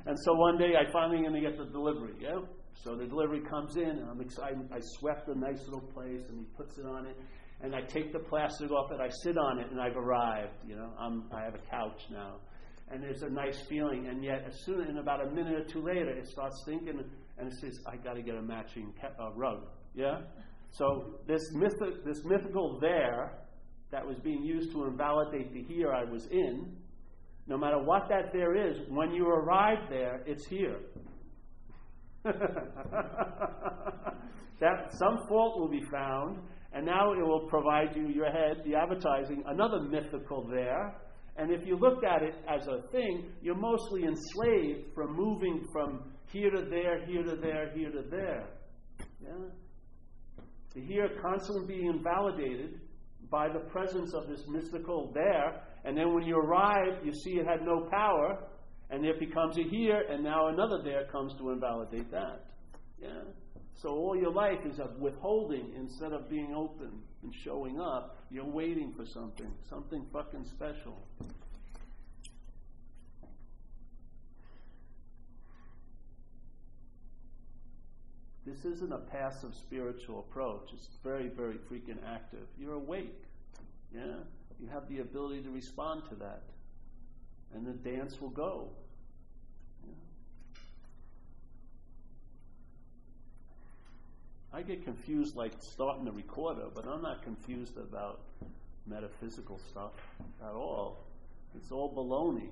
And so one day I finally going to get the delivery, yeah? So the delivery comes in, and I'm excited. I swept a nice little place, and he puts it on it. And I take the plastic off it, I sit on it, and I've arrived. You know, I'm, I have a couch now. And there's a nice feeling. And yet, as soon in about a minute or two later, it starts thinking, and it says, I got to get a matching ca- uh, rug. Yeah? So this, myth- this mythical there that was being used to invalidate the here I was in no matter what that there is, when you arrive there, it's here. that some fault will be found, and now it will provide you, your head, the advertising, another mythical there. And if you look at it as a thing, you're mostly enslaved from moving from here to there, here to there, here to there. Yeah? To here constantly being invalidated by the presence of this mystical there and then when you arrive, you see it had no power, and it becomes a here, and now another there comes to invalidate that. Yeah? So all your life is of withholding instead of being open and showing up. You're waiting for something, something fucking special. This isn't a passive spiritual approach. It's very, very freaking active. You're awake. Yeah? You have the ability to respond to that. And the dance will go. I get confused like starting the recorder, but I'm not confused about metaphysical stuff at all. It's all baloney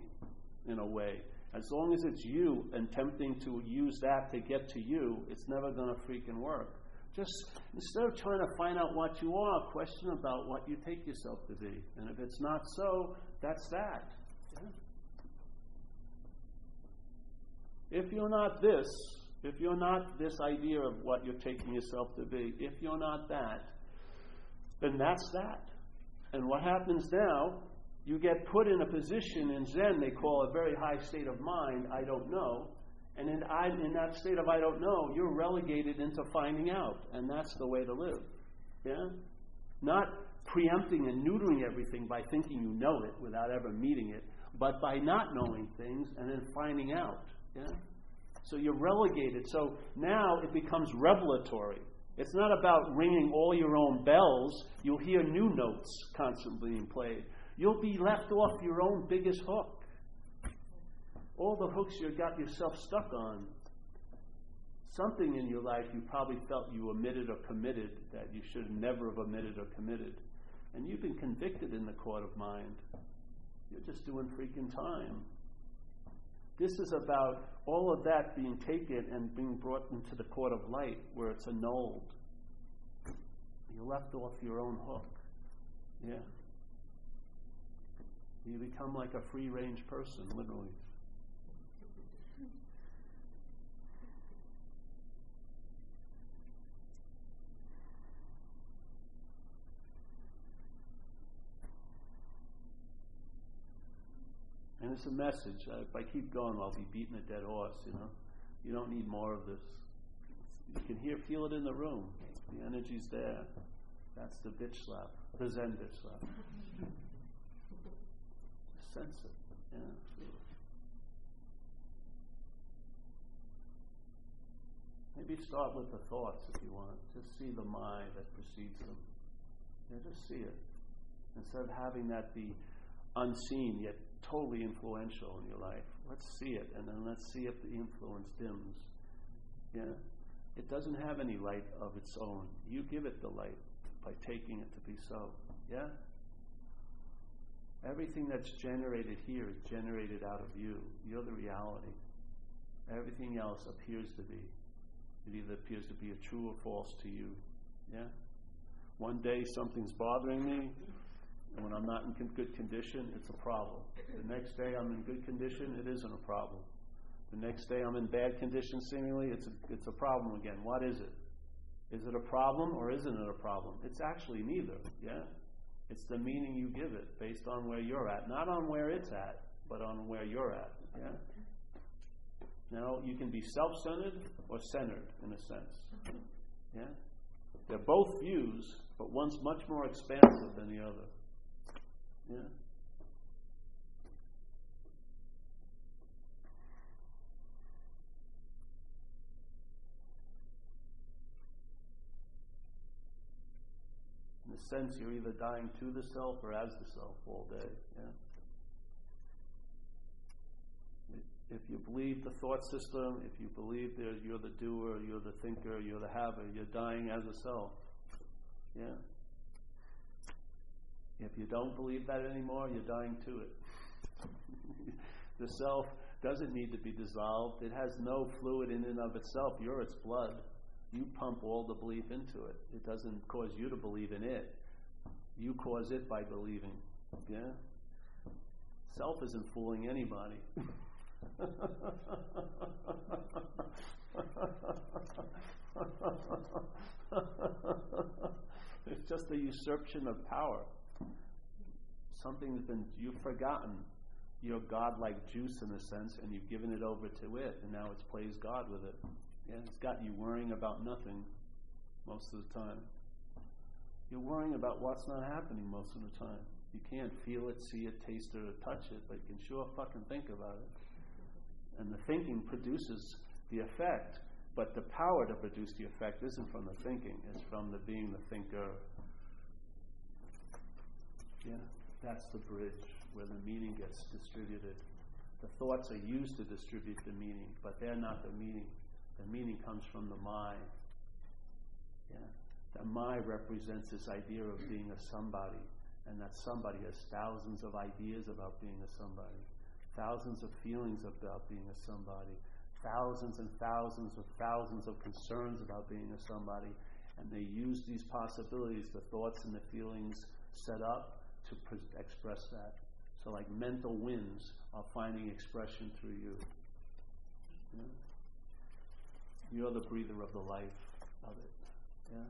in a way. As long as it's you attempting to use that to get to you, it's never going to freaking work. Just instead of trying to find out what you are, question about what you take yourself to be. And if it's not so, that's that. Yeah. If you're not this, if you're not this idea of what you're taking yourself to be, if you're not that, then that's that. And what happens now, you get put in a position in Zen they call a very high state of mind, I don't know, and in, I, in that state of I don't know, you're relegated into finding out. And that's the way to live. Yeah? Not preempting and neutering everything by thinking you know it without ever meeting it, but by not knowing things and then finding out. Yeah? So you're relegated. So now it becomes revelatory. It's not about ringing all your own bells. You'll hear new notes constantly being played. You'll be left off your own biggest hook all the hooks you got yourself stuck on. Something in your life you probably felt you omitted or committed that you should never have omitted or committed. And you've been convicted in the court of mind. You're just doing freaking time. This is about all of that being taken and being brought into the court of light where it's annulled. You're left off your own hook. Yeah. You become like a free range person, literally. And it's a message. Uh, if I keep going, I'll be beating a dead horse, you know. You don't need more of this. You can hear, feel it in the room. The energy's there. That's the bitch slap, the Zen bitch slap. Sense it. Yeah, feel it. Maybe start with the thoughts if you want. Just see the mind that precedes them. Yeah, just see it. Instead of having that be unseen yet totally influential in your life, let's see it and then let's see if the influence dims. Yeah? It doesn't have any light of its own. You give it the light by taking it to be so. Yeah? Everything that's generated here is generated out of you. You're the reality. Everything else appears to be. It either appears to be a true or false to you. Yeah? One day something's bothering me, and when I'm not in good condition, it's a problem. The next day I'm in good condition, it isn't a problem. The next day I'm in bad condition, seemingly, it's a, it's a problem again. What is it? Is it a problem or isn't it a problem? It's actually neither, yeah? It's the meaning you give it based on where you're at. Not on where it's at, but on where you're at, yeah? Now, you can be self centered or centered in a sense, yeah? They're both views, but one's much more expansive than the other, yeah? In a sense, you're either dying to the self or as the self all day. Yeah? If you believe the thought system, if you believe that you're the doer, you're the thinker, you're the haver, you're dying as a self. Yeah? If you don't believe that anymore, you're dying to it. the self doesn't need to be dissolved. It has no fluid in and of itself. You're its blood you pump all the belief into it. It doesn't cause you to believe in it. You cause it by believing. Yeah? Self isn't fooling anybody. it's just a usurpation of power. Something's been, you've forgotten your godlike juice in a sense, and you've given it over to it, and now it's plays God with it. Yeah, it's got you worrying about nothing most of the time. You're worrying about what's not happening most of the time. You can't feel it, see it, taste it, or touch it, but you can sure fucking think about it. And the thinking produces the effect, but the power to produce the effect isn't from the thinking, it's from the being the thinker. Yeah, that's the bridge where the meaning gets distributed. The thoughts are used to distribute the meaning, but they're not the meaning. The meaning comes from the mind. Yeah. The mind represents this idea of being a somebody, and that somebody has thousands of ideas about being a somebody, thousands of feelings about being a somebody, thousands and thousands of thousands of concerns about being a somebody, and they use these possibilities, the thoughts and the feelings set up to pre- express that. So, like mental winds are finding expression through you. Yeah? You're the breather of the life of it. Yeah?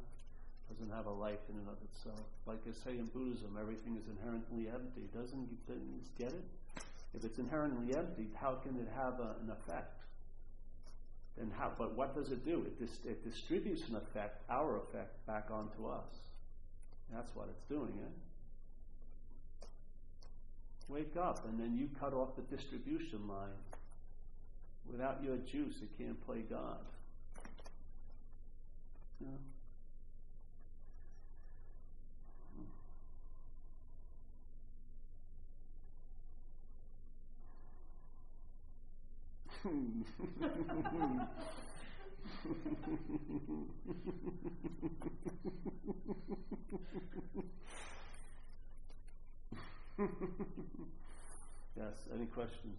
Doesn't have a life in and of itself. Like I say in Buddhism, everything is inherently empty. Doesn't doesn't get it? If it's inherently empty, how can it have a, an effect? And how? But what does it do? It, dis, it distributes an effect, our effect, back onto us. That's what it's doing. Eh? Wake up, and then you cut off the distribution line. Without your juice, it can't play God. Yeah. yes, any questions?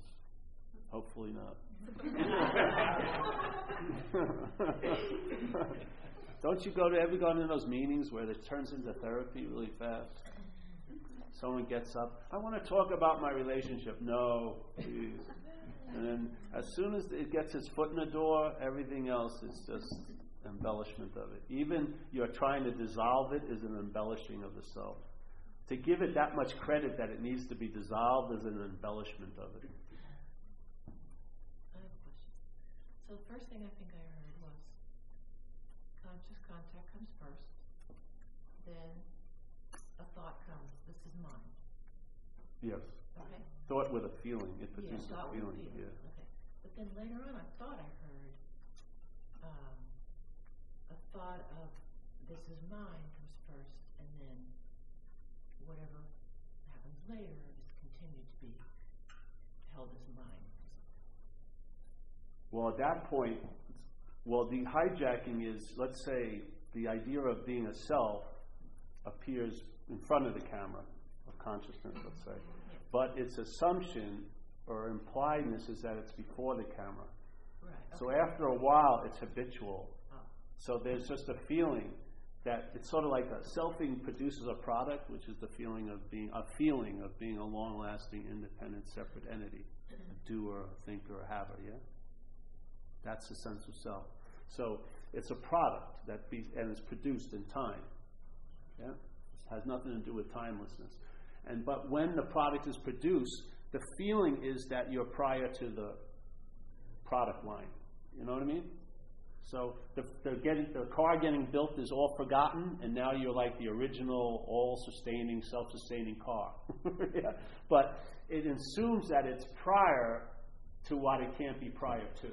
Hopefully not. Don't you go to ever gone to those meetings where it turns into therapy really fast? Someone gets up, I want to talk about my relationship. No, please. And then as soon as it gets its foot in the door, everything else is just embellishment of it. Even you're trying to dissolve it is an embellishing of the self. To give it that much credit that it needs to be dissolved is an embellishment of it. I have a question. So the first thing I think I heard was conscious contact comes first, then a thought comes. This is mine. Yes. Okay. Thought with a feeling. It Yeah, produces thought a feeling. feeling. Yeah. Okay. But then later on, I thought I heard um, a thought of this is mine comes first, and then whatever happens later is continued to be held as mine. Well, at that point, well, the hijacking is, let's say, the idea of being a self appears in front of the camera of consciousness, let's say. But its assumption or impliedness is that it's before the camera. Right. So after a while, it's habitual. Oh, So there's just a feeling that it's sort of like a selfing produces a product, which is the feeling of being a feeling of being a long-lasting, independent, separate entity, a doer, a thinker, a haver. Yeah, that's the sense of self. So it's a product that be, and it's produced in time. Yeah, it has nothing to do with timelessness. And but when the product is produced, the feeling is that you're prior to the product line. You know what I mean? So the, the, getting, the car getting built is all forgotten, and now you're like the original, all-sustaining, self-sustaining car. yeah? But it assumes that it's prior to what it can't be prior to.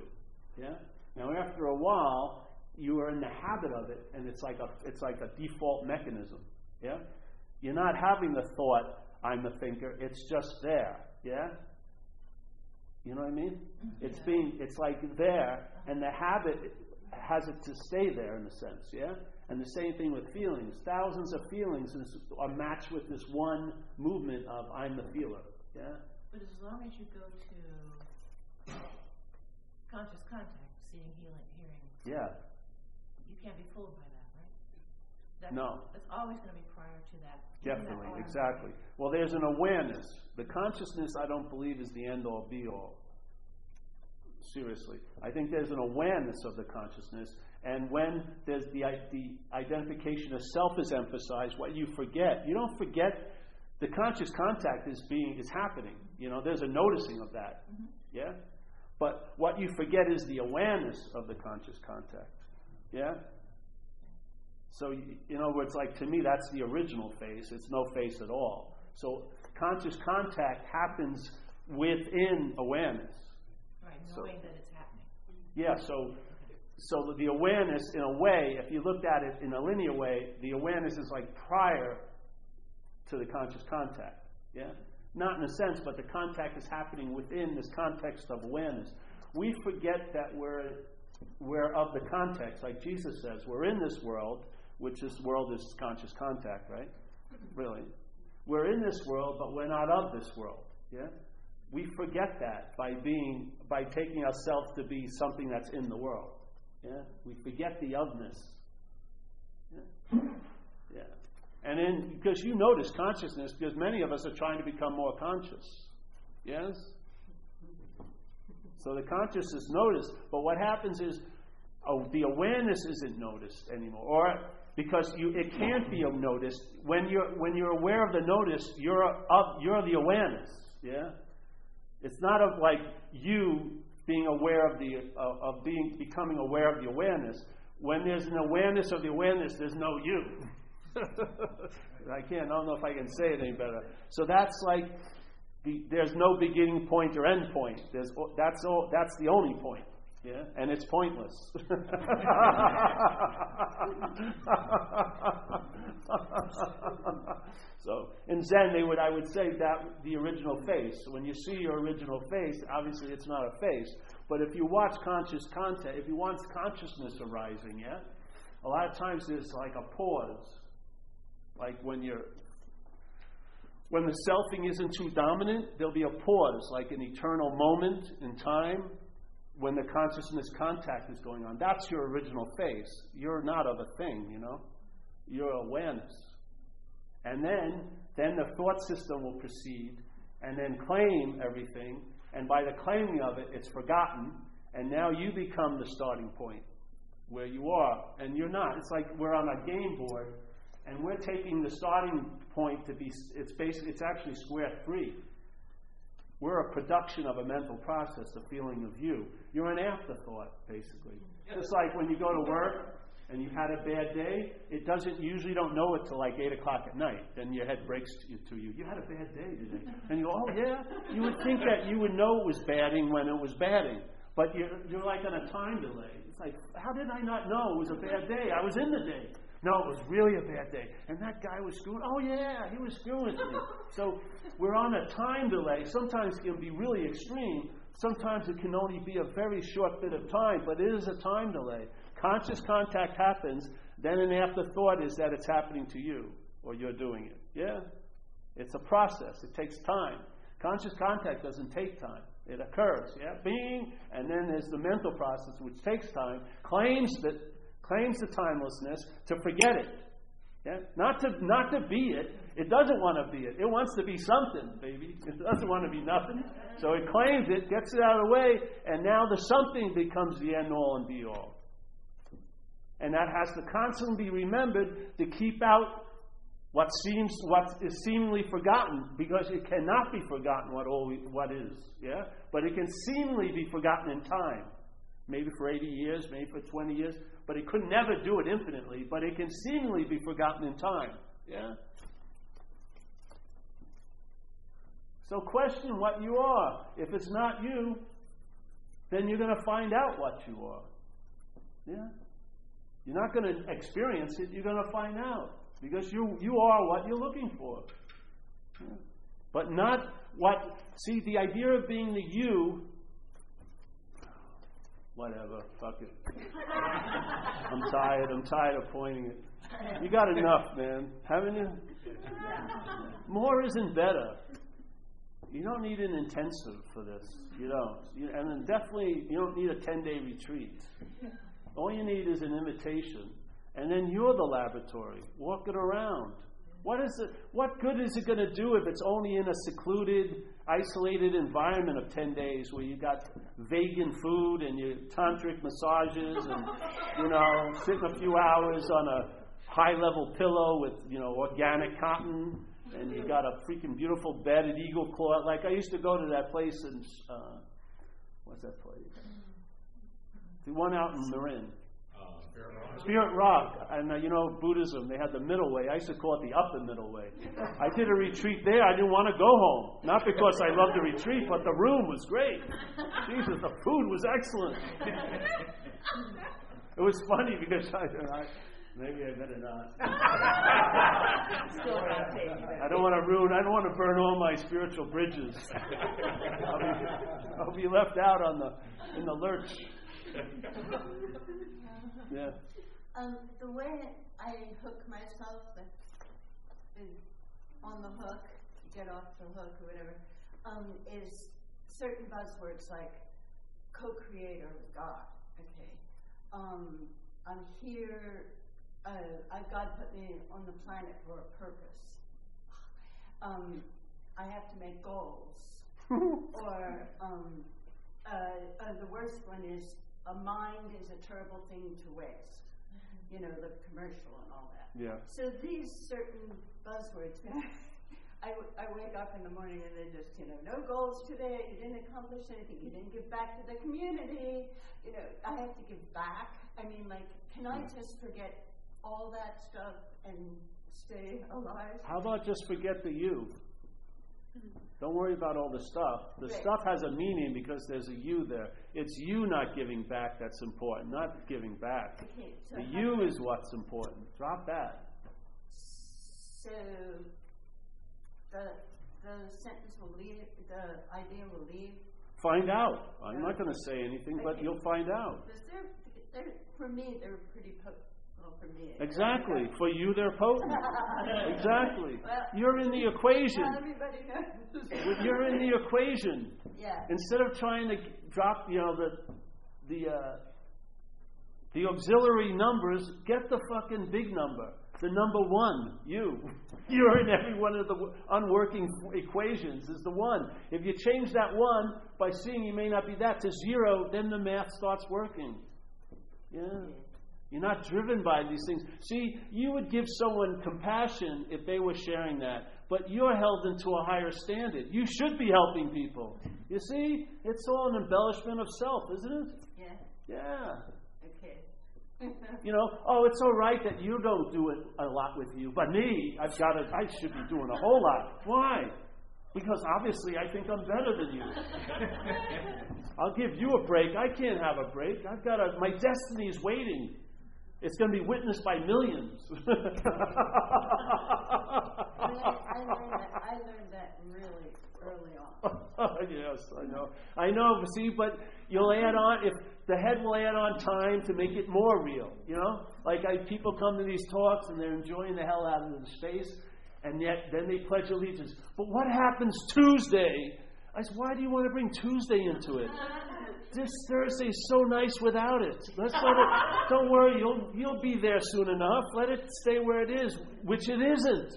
Yeah. Now after a while, you are in the habit of it, and it's like a it's like a default mechanism. Yeah. You're not having the thought, "I'm the thinker." It's just there. Yeah. You know what I mean? It's being, it's like there, and the habit has it to stay there in a sense, yeah? And the same thing with feelings. Thousands of feelings is, are matched with this one movement of I'm the feeler, yeah? But as long as you go to conscious contact, seeing, healing, hearing, Yeah. you can't be fooled by that, right? That's, No. It's always going to be prior to that. even that Definitely, exactly. Well, there's an awareness. The consciousness, I don't believe, is the end all be all. Seriously. I think there's an awareness of the consciousness, and when there's the, the identification of self is emphasized, what you forget, you don't forget the conscious contact is being is happening. You know, there's a noticing of that. Mm-hmm. Yeah? But what you forget is the awareness of the conscious contact. Yeah? So, you you know, it's like to me, that's the original face. It's no face at all. So, conscious contact happens within awareness. Right, So- that it's happening. Yeah, so, so the awareness, in a way, if you looked at it in a linear way, the awareness is like prior to the conscious contact. Yeah? Not in a sense, but the contact is happening within this context of awareness. We forget that we're, we're of the context, like Jesus says. We're in this world, which this world is conscious contact, right? Really. We're in this world, but we're not of this world. Yeah? We forget that by being by taking ourselves to be something that's in the world. Yeah? We forget the ofness. Yeah. yeah. And then because you notice consciousness, because many of us are trying to become more conscious. Yes? So the consciousness noticed, but what happens is oh, the awareness isn't noticed anymore. Or because you, it can't be noticed when you're when you're aware of the notice, you're of, you're the awareness. Yeah, it's not of like you being aware of the of, of being becoming aware of the awareness. When there's an awareness of the awareness, there's no you. I can't. I don't know if I can say it any better. So that's like the, there's no beginning point or end point. There's that's all. That's the only point. Yeah, and it's pointless. so in Zen, they would I would say that the original face. When you see your original face, obviously it's not a face. But if you watch conscious content, if you watch consciousness arising, yeah, a lot of times there's like a pause, like when you're when the selfing isn't too dominant, there'll be a pause, like an eternal moment in time when the consciousness contact is going on. That's your original face. You're not of a thing, you know. You're awareness. And then then the thought system will proceed and then claim everything, and by the claiming of it, it's forgotten, and now you become the starting point where you are, and you're not. It's like we're on a game board and we're taking the starting point to be it's basically it's actually square three we're a production of a mental process the feeling of you. You're an afterthought basically. Just like when you go to work and you've had a bad day it doesn't usually don't know it till like 8 o'clock at night. Then your head breaks to you, you. You had a bad day today. And you go oh yeah. You would think that you would know it was badding when it was badding but you're, you're like on a time delay. It's like how did i not know it was a bad day? I was in the day No, it was really a bad day. And that guy was screwing. Oh, yeah, he was screwing me. So we're on a time delay. Sometimes it can be really extreme. Sometimes it can only be a very short bit of time, but it is a time delay. Conscious contact happens, then an afterthought is that it's happening to you or you're doing it. Yeah? It's a process, it takes time. Conscious contact doesn't take time. It occurs, yeah, being, and then there's the mental process, which takes time, claims that claims the timelessness to forget it. Yeah? Not to not to be it. It doesn't want to be it. It wants to be something, baby. It doesn't want to be nothing. So it claims it, gets it out of the way, and now the something becomes the end all and be all. And that has to constantly be remembered to keep out what seems what is seemingly forgotten because it cannot be forgotten what always, what is yeah but it can seemingly be forgotten in time maybe for 80 years maybe for 20 years but it could never do it infinitely but it can seemingly be forgotten in time. Yeah. So question what you are. If it's not you then you're going to find out what you are. Yeah? You're not going to experience it you're going to find out because you, you are what you're looking for. But not what, see, the idea of being the you, whatever, fuck it. I'm tired, I'm tired of pointing it. You got enough, man, haven't you? More isn't better. You don't need an intensive for this. You don't. You, and then definitely, you don't need a 10 day retreat. All you need is an invitation and then you're the laboratory. Walk it around. What, is it, what good is it going to do if it's only in a secluded, isolated environment of 10 days where you got vegan food and your tantric massages and, you know, sitting a few hours on a high level pillow with, you know, organic cotton and you got a freaking beautiful bed at Eagle Claw. Like I used to go to that place in, uh, what's that place? The one out in Marin. Spirit Rock, and uh, you know Buddhism, they had the middle way. I used to call it the upper middle way. I did a retreat there. I didn't want to go home, not because I loved the retreat, but the room was great. Jesus, the food was excellent. it was funny because I, I maybe I better not. I don't want to ruin. I don't want to burn all my spiritual bridges. I'll be, I'll be left out on the in the lurch. Yeah. Um, the way I hook myself is on the hook, get off the hook or whatever, um, is certain buzzwords like co-creator with God. Okay, um, I'm here. Uh, God put me on the planet for a purpose. Um, I have to make goals. or um, uh, uh, the worst one is a mind is a terrible thing to waste. Mm-hmm. You know, the commercial and all that. Yeah. So these certain buzzwords, I, I wake up in the morning and they're just, you know, no goals today, you didn't accomplish anything, you didn't give back to the community, you know, I have to give back. I mean, like, can I just forget all that stuff and stay alive? How about just forget the you? Mm-hmm. Don't worry about all the stuff. The right. stuff has a meaning because there's a you there. It's you not giving back that's important, not giving back. Okay, so the you is what's important. Drop that. So the the sentence will leave, the idea will leave. Find out. I'm not going to say anything, but you'll find out. Because they're, they're, for me, they're pretty po- for me. Exactly. For you, they're potent. exactly. Well, You're in the equation. everybody. You're in the equation. Yeah. Instead of trying to drop, you know, the the uh, the auxiliary numbers, get the fucking big number. The number one, you. You're in every one of the unworking equations, is the one. If you change that one by seeing you may not be that to zero, then the math starts working. Yeah. You're not driven by these things. See, you would give someone compassion if they were sharing that, but you're held into a higher standard. You should be helping people. You see, it's all an embellishment of self, isn't it? Yeah. Yeah. Okay. you know, oh, it's all right that you don't do it a lot with you, but me, I've got to, I should be doing a whole lot. Why? Because obviously I think I'm better than you. I'll give you a break. I can't have a break. I've got a, my destiny is waiting. It's going to be witnessed by millions. I, mean, I, learned that. I learned that really early on. yes, I know. I know. See, but you'll add on if the head will add on time to make it more real. You know, like I, people come to these talks and they're enjoying the hell out of the space, and yet then they pledge allegiance. But what happens Tuesday? I said, why do you want to bring Tuesday into it? This Thursday's so nice without it. Let's let it. Don't worry, you'll you'll be there soon enough. Let it stay where it is, which it isn't.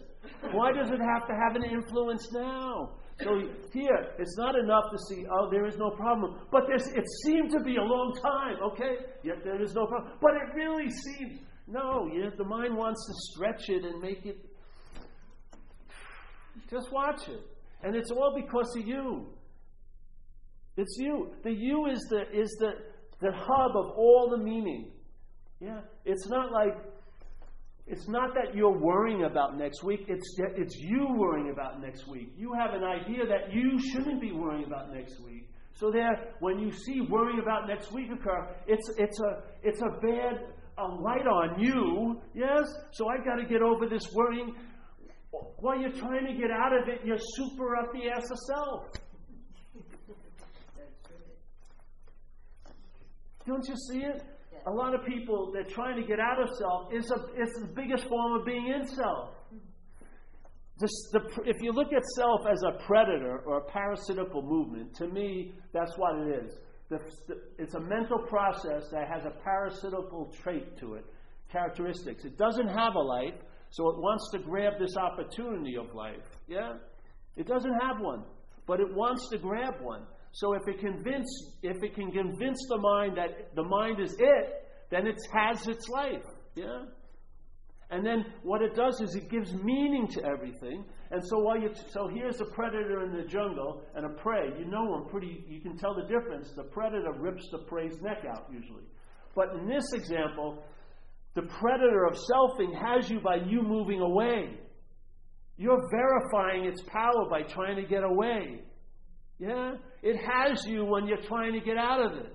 Why does it have to have an influence now? So here, it's not enough to see, oh, there is no problem. But there's, it seemed to be a long time, okay? Yet there is no problem. But it really seems, no, yeah, the mind wants to stretch it and make it. Just watch it. And it's all because of you. It's you. The you is the, is the, the hub of all the meaning. Yeah? It's not like it's not that you're worrying about next week, it's, it's you worrying about next week. You have an idea that you shouldn't be worrying about next week. So there, when you see worrying about next week occur, it's, it's, a, it's a bad a light on you, yes? So I got to get over this worrying. While you're trying to get out of it, you're super up the ass of self. Don't you see it? a lot of people that trying to get out of self is, a, is the biggest form of being in self. This, the, if you look at self as a predator or a parasitical movement, to me, that's what it is. The, the, it's a mental process that has a parasitical trait to it, characteristics. It doesn't have a life, so it wants to grab this opportunity of life. Yeah? It doesn't have one, but it wants to grab one. So if it convince, if it can convince the mind that the mind is it, then it has its life. Yeah. And then what it does is it gives meaning to everything. And so while you, so here's a predator in the jungle and a prey. You know them pretty. You can tell the difference. The predator rips the prey's neck out usually. But in this example, the predator of selfing has you by you moving away. You're verifying its power by trying to get away. Yeah? It has you when you're trying to get out of it.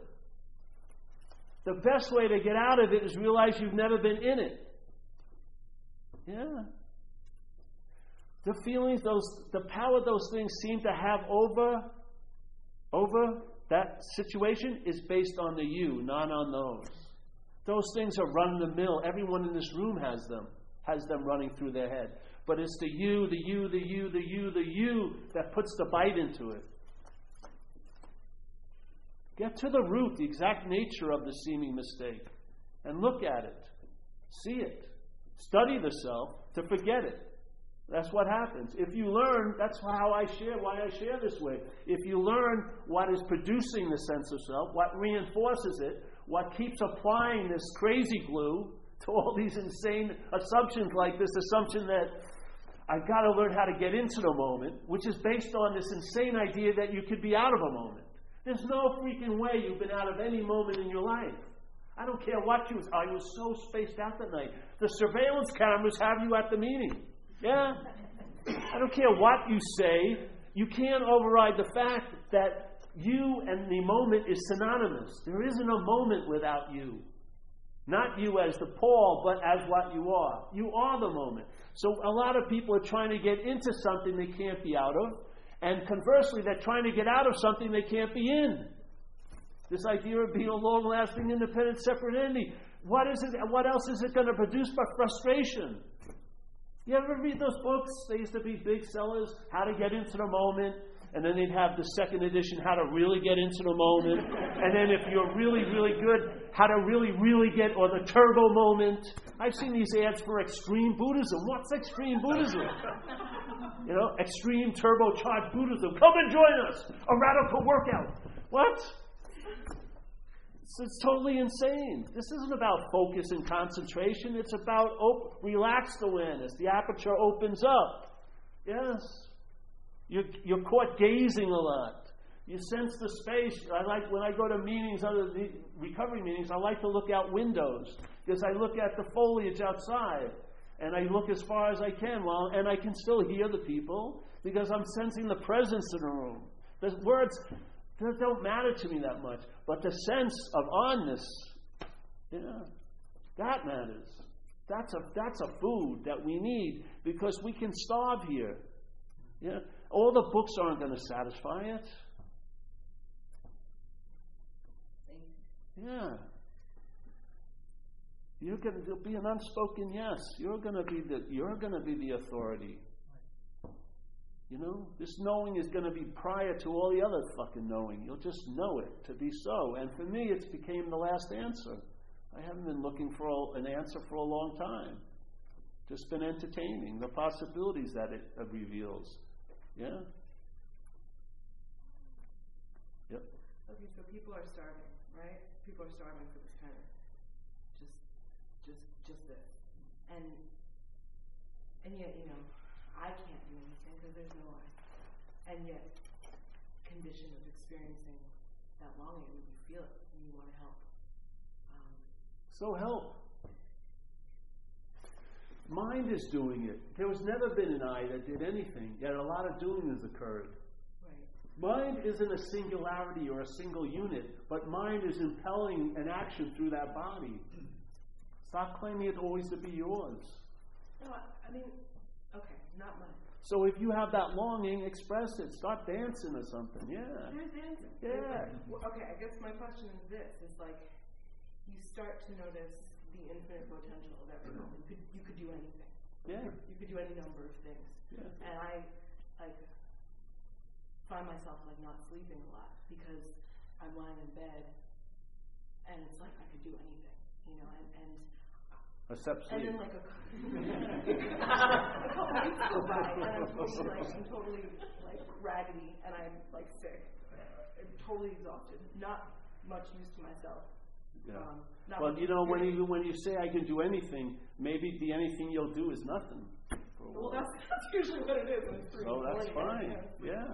The best way to get out of it is realize you've never been in it. Yeah. The feelings, those, the power those things seem to have over, over that situation is based on the you, not on those. Those things are run the mill. Everyone in this room has them, has them running through their head. But it's the you, the you, the you, the you, the you that puts the bite into it. Get to the root, the exact nature of the seeming mistake, and look at it. See it. Study the self to forget it. That's what happens. If you learn, that's how I share, why I share this way. If you learn what is producing the sense of self, what reinforces it, what keeps applying this crazy glue to all these insane assumptions, like this assumption that I've got to learn how to get into the moment, which is based on this insane idea that you could be out of a moment. There's no freaking way you've been out of any moment in your life. I don't care what you was. I was so spaced out that night. The surveillance cameras have you at the meeting. Yeah? I don't care what you say. You can't override the fact that you and the moment is synonymous. There isn't a moment without you. Not you as the Paul, but as what you are. You are the moment. So a lot of people are trying to get into something they can't be out of. And conversely, they're trying to get out of something they can't be in. This idea of being a long lasting, independent, separate entity. What, is it, what else is it going to produce but frustration? You ever read those books? They used to be big sellers, How to Get Into the Moment. And then they'd have the second edition, How to Really Get Into the Moment. and then if you're really, really good, How to Really, Really Get, or the Turbo Moment. I've seen these ads for extreme Buddhism. What's extreme Buddhism? You know, extreme turbocharged Buddhism. Come and join us. A radical workout. What? It's, totally insane. This isn't about focus and concentration. It's about op- relaxed awareness. The aperture opens up. Yes. You're, you're caught gazing a lot. You sense the space. I like when I go to meetings, other recovery meetings. I like to look out windows because I look at the foliage outside and I look as far as I can, well, and I can still hear the people because I'm sensing the presence in the room. The words don't matter to me that much, but the sense of onness, yeah. That matters. That's a, that's a food that we need because we can starve here. Yeah? All the books aren't going to satisfy it. Yeah. You're going to be an unspoken yes. You're going to be the you're going to be the authority. You know, this knowing is going to be prior to all the other fucking knowing. You'll just know it to be so. And for me, it's became the last answer. I haven't been looking for an answer for a long time. Just been entertaining the possibilities that it uh, reveals. Yeah. Yep. Okay, so people are starving, right? People are starving for this kind of just, this, and and yet you know I can't do anything because there's no I, and yet condition of experiencing that longing, when you feel it and you want to help. Um, So help. Mind is doing it. There was never been an I that did anything, yet a lot of doing has occurred. right. Mind isn't a singularity or a single unit, but mind is impelling an action through that body. Stop claiming it always to be yours. No, I, I mean, okay, not mine. So if you have that longing, express it. Start dancing or something. Yeah. There's dancing. Yeah. Well, okay, I guess my question is this: is like you start to notice the infinite potential of every moment. You could, you could do anything. Yeah. You could do any number of things. Yeah. And I like find myself like not sleeping a lot because I'm lying in bed and it's like I could do anything, you know, and, and Except and then like a, a couple weeks go by and I'm totally like I'm totally like raggedy and I'm like sick. I'm totally exhausted. Not much use to myself. Yeah. Um, Well, you know, when you when you say I can do anything, maybe the anything you'll do is nothing. Well, that's, that's usually what it is Oh, that's fine. yeah. Yeah.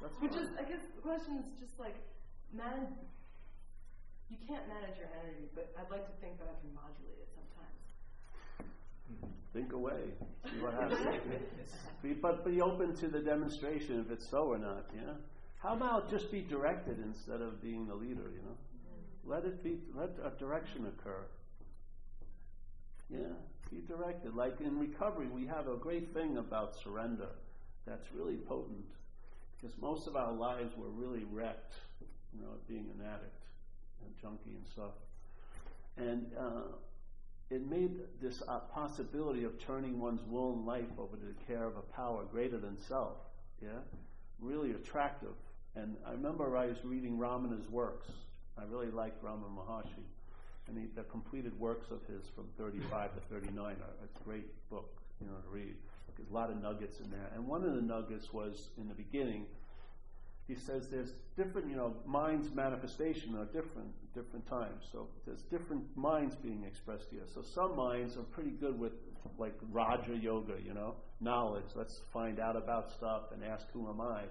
That's Which fine. is, I guess, the question is just like, man, you can't manage your energy, but I'd like to think that I can modulate it sometimes. Think away. See what happens. be, but be open to the demonstration if it's so or not. Yeah. How about just be directed instead of being the leader? You know. Let it be. Let a direction occur. Yeah. Be directed. Like in recovery, we have a great thing about surrender. That's really potent because most of our lives were really wrecked. You know, being an addict, and junkie and stuff, and. Uh, it made this uh, possibility of turning one's will and life over to the care of a power greater than self, yeah, really attractive. And I remember I was reading Ramana's works. I really liked Ramana Maharshi, and he, the completed works of his from 35 to 39 are a great book, you know, to read. There's a lot of nuggets in there, and one of the nuggets was in the beginning. He says there's different, you know, minds manifestation are different different times. So there's different minds being expressed here. So some minds are pretty good with like Raja Yoga, you know, knowledge. Let's find out about stuff and ask who am I.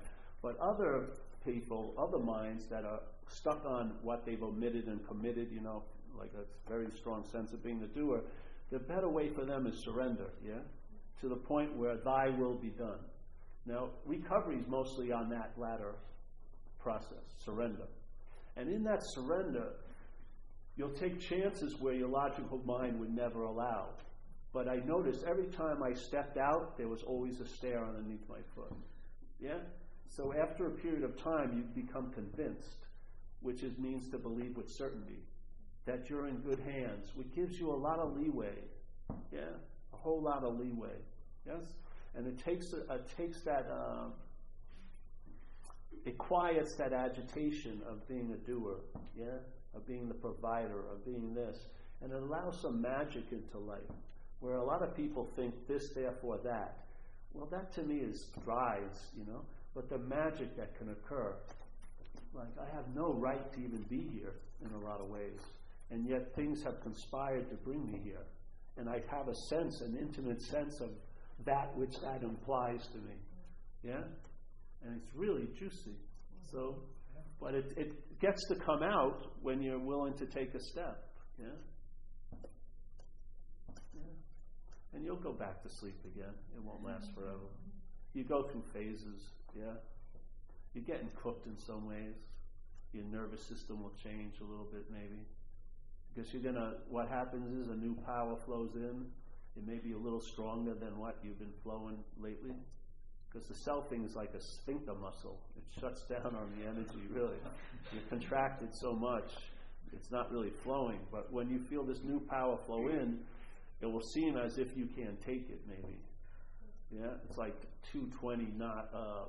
But other people, other minds that are stuck on what they've omitted and committed, you know, like a very strong sense of being the doer, the better way for them is surrender, yeah? To the point where thy will be done. Now, recovery is mostly on that latter process, surrender. And in that surrender, you'll take chances where your logical mind would never allow. But I noticed every time I stepped out, there was always a stair underneath my foot. Yeah? So after a period of time, you become convinced, which is, means to believe with certainty, that you're in good hands, which gives you a lot of leeway. Yeah? A whole lot of leeway. Yes? And it takes, it takes that. Uh, it quiets that agitation of being a doer, yeah, of being the provider, of being this, and it allows some magic into life. Where a lot of people think this, therefore that. Well, that to me is drives, you know. But the magic that can occur, like I have no right to even be here in a lot of ways, and yet things have conspired to bring me here, and I have a sense, an intimate sense of that which that implies to me, yeah and it's really juicy. So, but it, it gets to come out when you're willing to take a step. Yeah? yeah. And you'll go back to sleep again. It won't last forever. You go through phases. Yeah? You're getting cooked in some ways. Your nervous system will change a little bit, maybe. Because you're gonna, what happens is a new power flows in. It may be a little stronger than what you've been flowing lately. Because the selfing is like a sphincter muscle. It shuts down on the energy, really. You're contracted so much, it's not really flowing. But when you feel this new power flow in, it will seem as if you can't take it, maybe. Yeah, it's like 220 not, uh,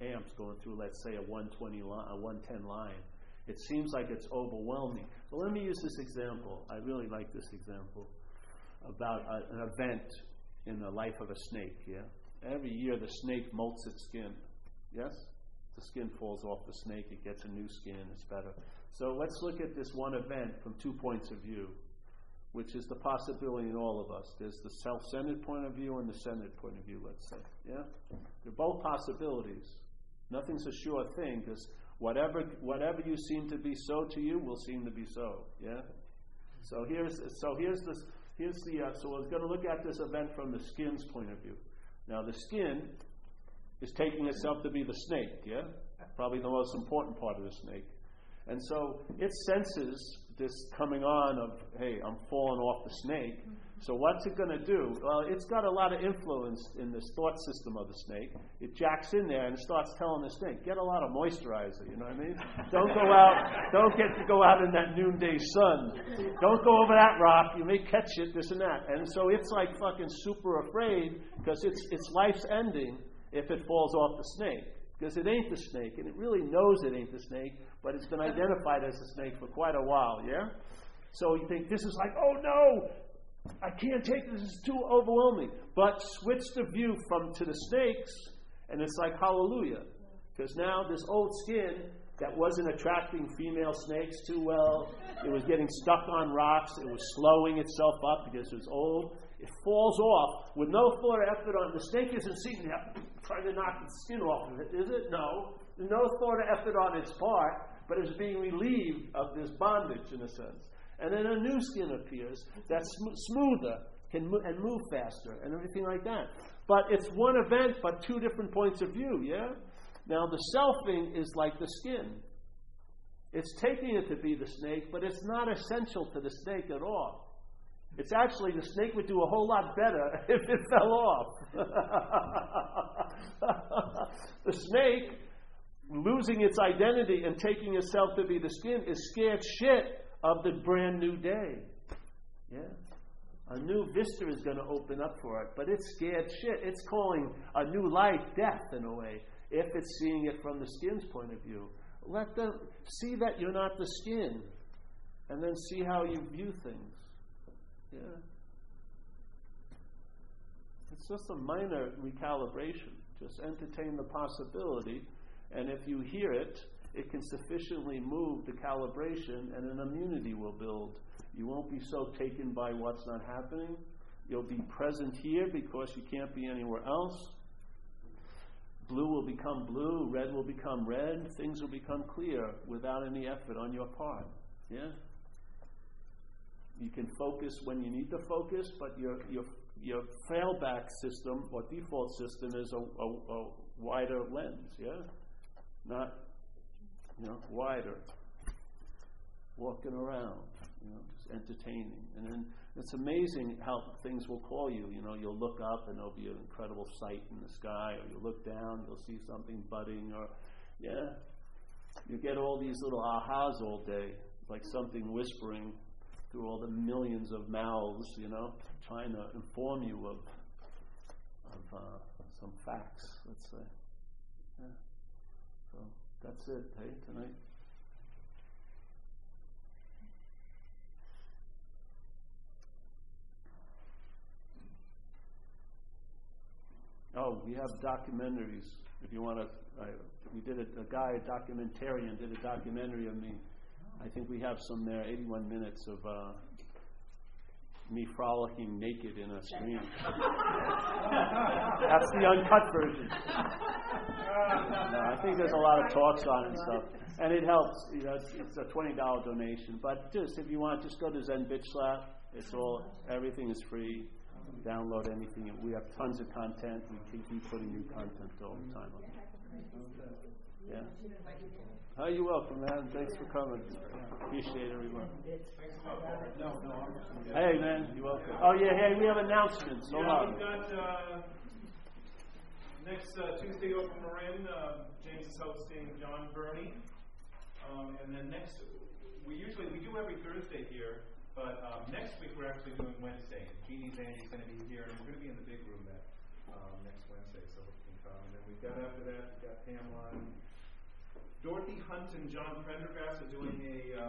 amps going through, let's say, a 120 line, a 110 line. It seems like it's overwhelming. But let me use this example. I really like this example about a, an event in the life of a snake. Yeah, every year the snake molts its skin. Yes, the skin falls off the snake. It gets a new skin. It's better. So let's look at this one event from two points of view which is the possibility in all of us. There's the self centered point of view and the centered point of view, let's say. Yeah? They're both possibilities. Nothing's a sure thing because whatever, whatever you seem to be so to you will seem to be so. Yeah? So here's, so here's, this, here's the, uh, so we're going to look at this event from the skin's point of view. Now, the skin is taking itself to be the snake, yeah? Probably the most important part of the snake. And so it senses this coming on of, hey, I'm falling off the snake. So what's it going to do? Well, it's got a lot of influence in this thought system of the snake. It jacks in there and starts telling the snake, get a lot of moisturizer. You know what I mean? Don't go out. Don't get to go out in that noonday sun. Don't go over that rock. You may catch it. This and that. And so it's like fucking super afraid because its its life's ending if it falls off the snake because it ain't the snake, and it really knows it ain't the snake, but it's been identified as the snake for quite a while, yeah? So you think this is like, oh no, I can't take this, it's too overwhelming. But switch the view from to the snakes, and it's like hallelujah. Because now this old skin that wasn't attracting female snakes too well, it was getting stuck on rocks, it was slowing itself up because it was old. It falls off with no thought or effort on the snake isn't sitting there trying to knock the skin off of it, is it? No. No thought or effort on its part, but it's being relieved of this bondage in a sense. And then a new skin appears that's sm- smoother can mo- and move faster and everything like that. But it's one event, but two different points of view, yeah? Now, the selfing is like the skin. It's taking it to be the snake, but it's not essential to the snake at all. It's actually the snake would do a whole lot better if it fell off. the snake, losing its identity and taking itself to be the skin, is scared shit of the brand new day. Yeah. A new vista is going to open up for it, but it's scared shit. It's calling a new life death in a way, if it's seeing it from the skin's point of view. Let them see that you're not the skin, and then see how you view things. Yeah. It's just a minor recalibration. Just entertain the possibility, and if you hear it, it can sufficiently move the calibration, and an immunity will build. You won't be so taken by what's not happening. You'll be present here because you can't be anywhere else. Blue will become blue, red will become red, things will become clear without any effort on your part. Yeah? You can focus when you need to focus, but your, your, your failback system or default system is a, a, a wider lens, yeah? Not, you know, wider. Walking around, you know, just entertaining. And then it's amazing how things will call you. You know, you'll look up and there'll be an incredible sight in the sky, or you look down, you'll see something budding, or, yeah. You get all these little ahas all day, like something whispering through all the millions of mouths, you know, trying to inform you of, of uh, some facts, let's say. Yeah. So that's it, hey, tonight. Oh, we have documentaries. If you want to, uh, we did a, a guy, a documentarian, did a documentary of me I think we have some there, 81 minutes of uh, me frolicking naked in a stream. That's the uncut version. No, I think there's a lot of talks on it and stuff. And it helps. You know, it's, it's a $20 donation. But just if you want, just go to Zen Bitch Slap. It's all, everything is free. Download anything. We have tons of content. We keep putting new content all the time. Yeah. Oh, you're welcome, man. Thanks for coming. Appreciate everyone. No, no, I'm. Hey, man, you're welcome. Oh, yeah, hey, we have announcements. Hold Yeah, on. we've got, uh, next uh, Tuesday over Marin, uh, James is hosting Jon Bernie. Um, and then next, we usually, we do every Thursday here, but, um, next week we're actually doing Wednesday. Jeannie Zandi's gonna be here, and we're gonna be in the big room that, um, next Wednesday, so you can come. And then we've got after that, we've got Pamela and Dorothy Hunt and John Prendergast are doing a, uh,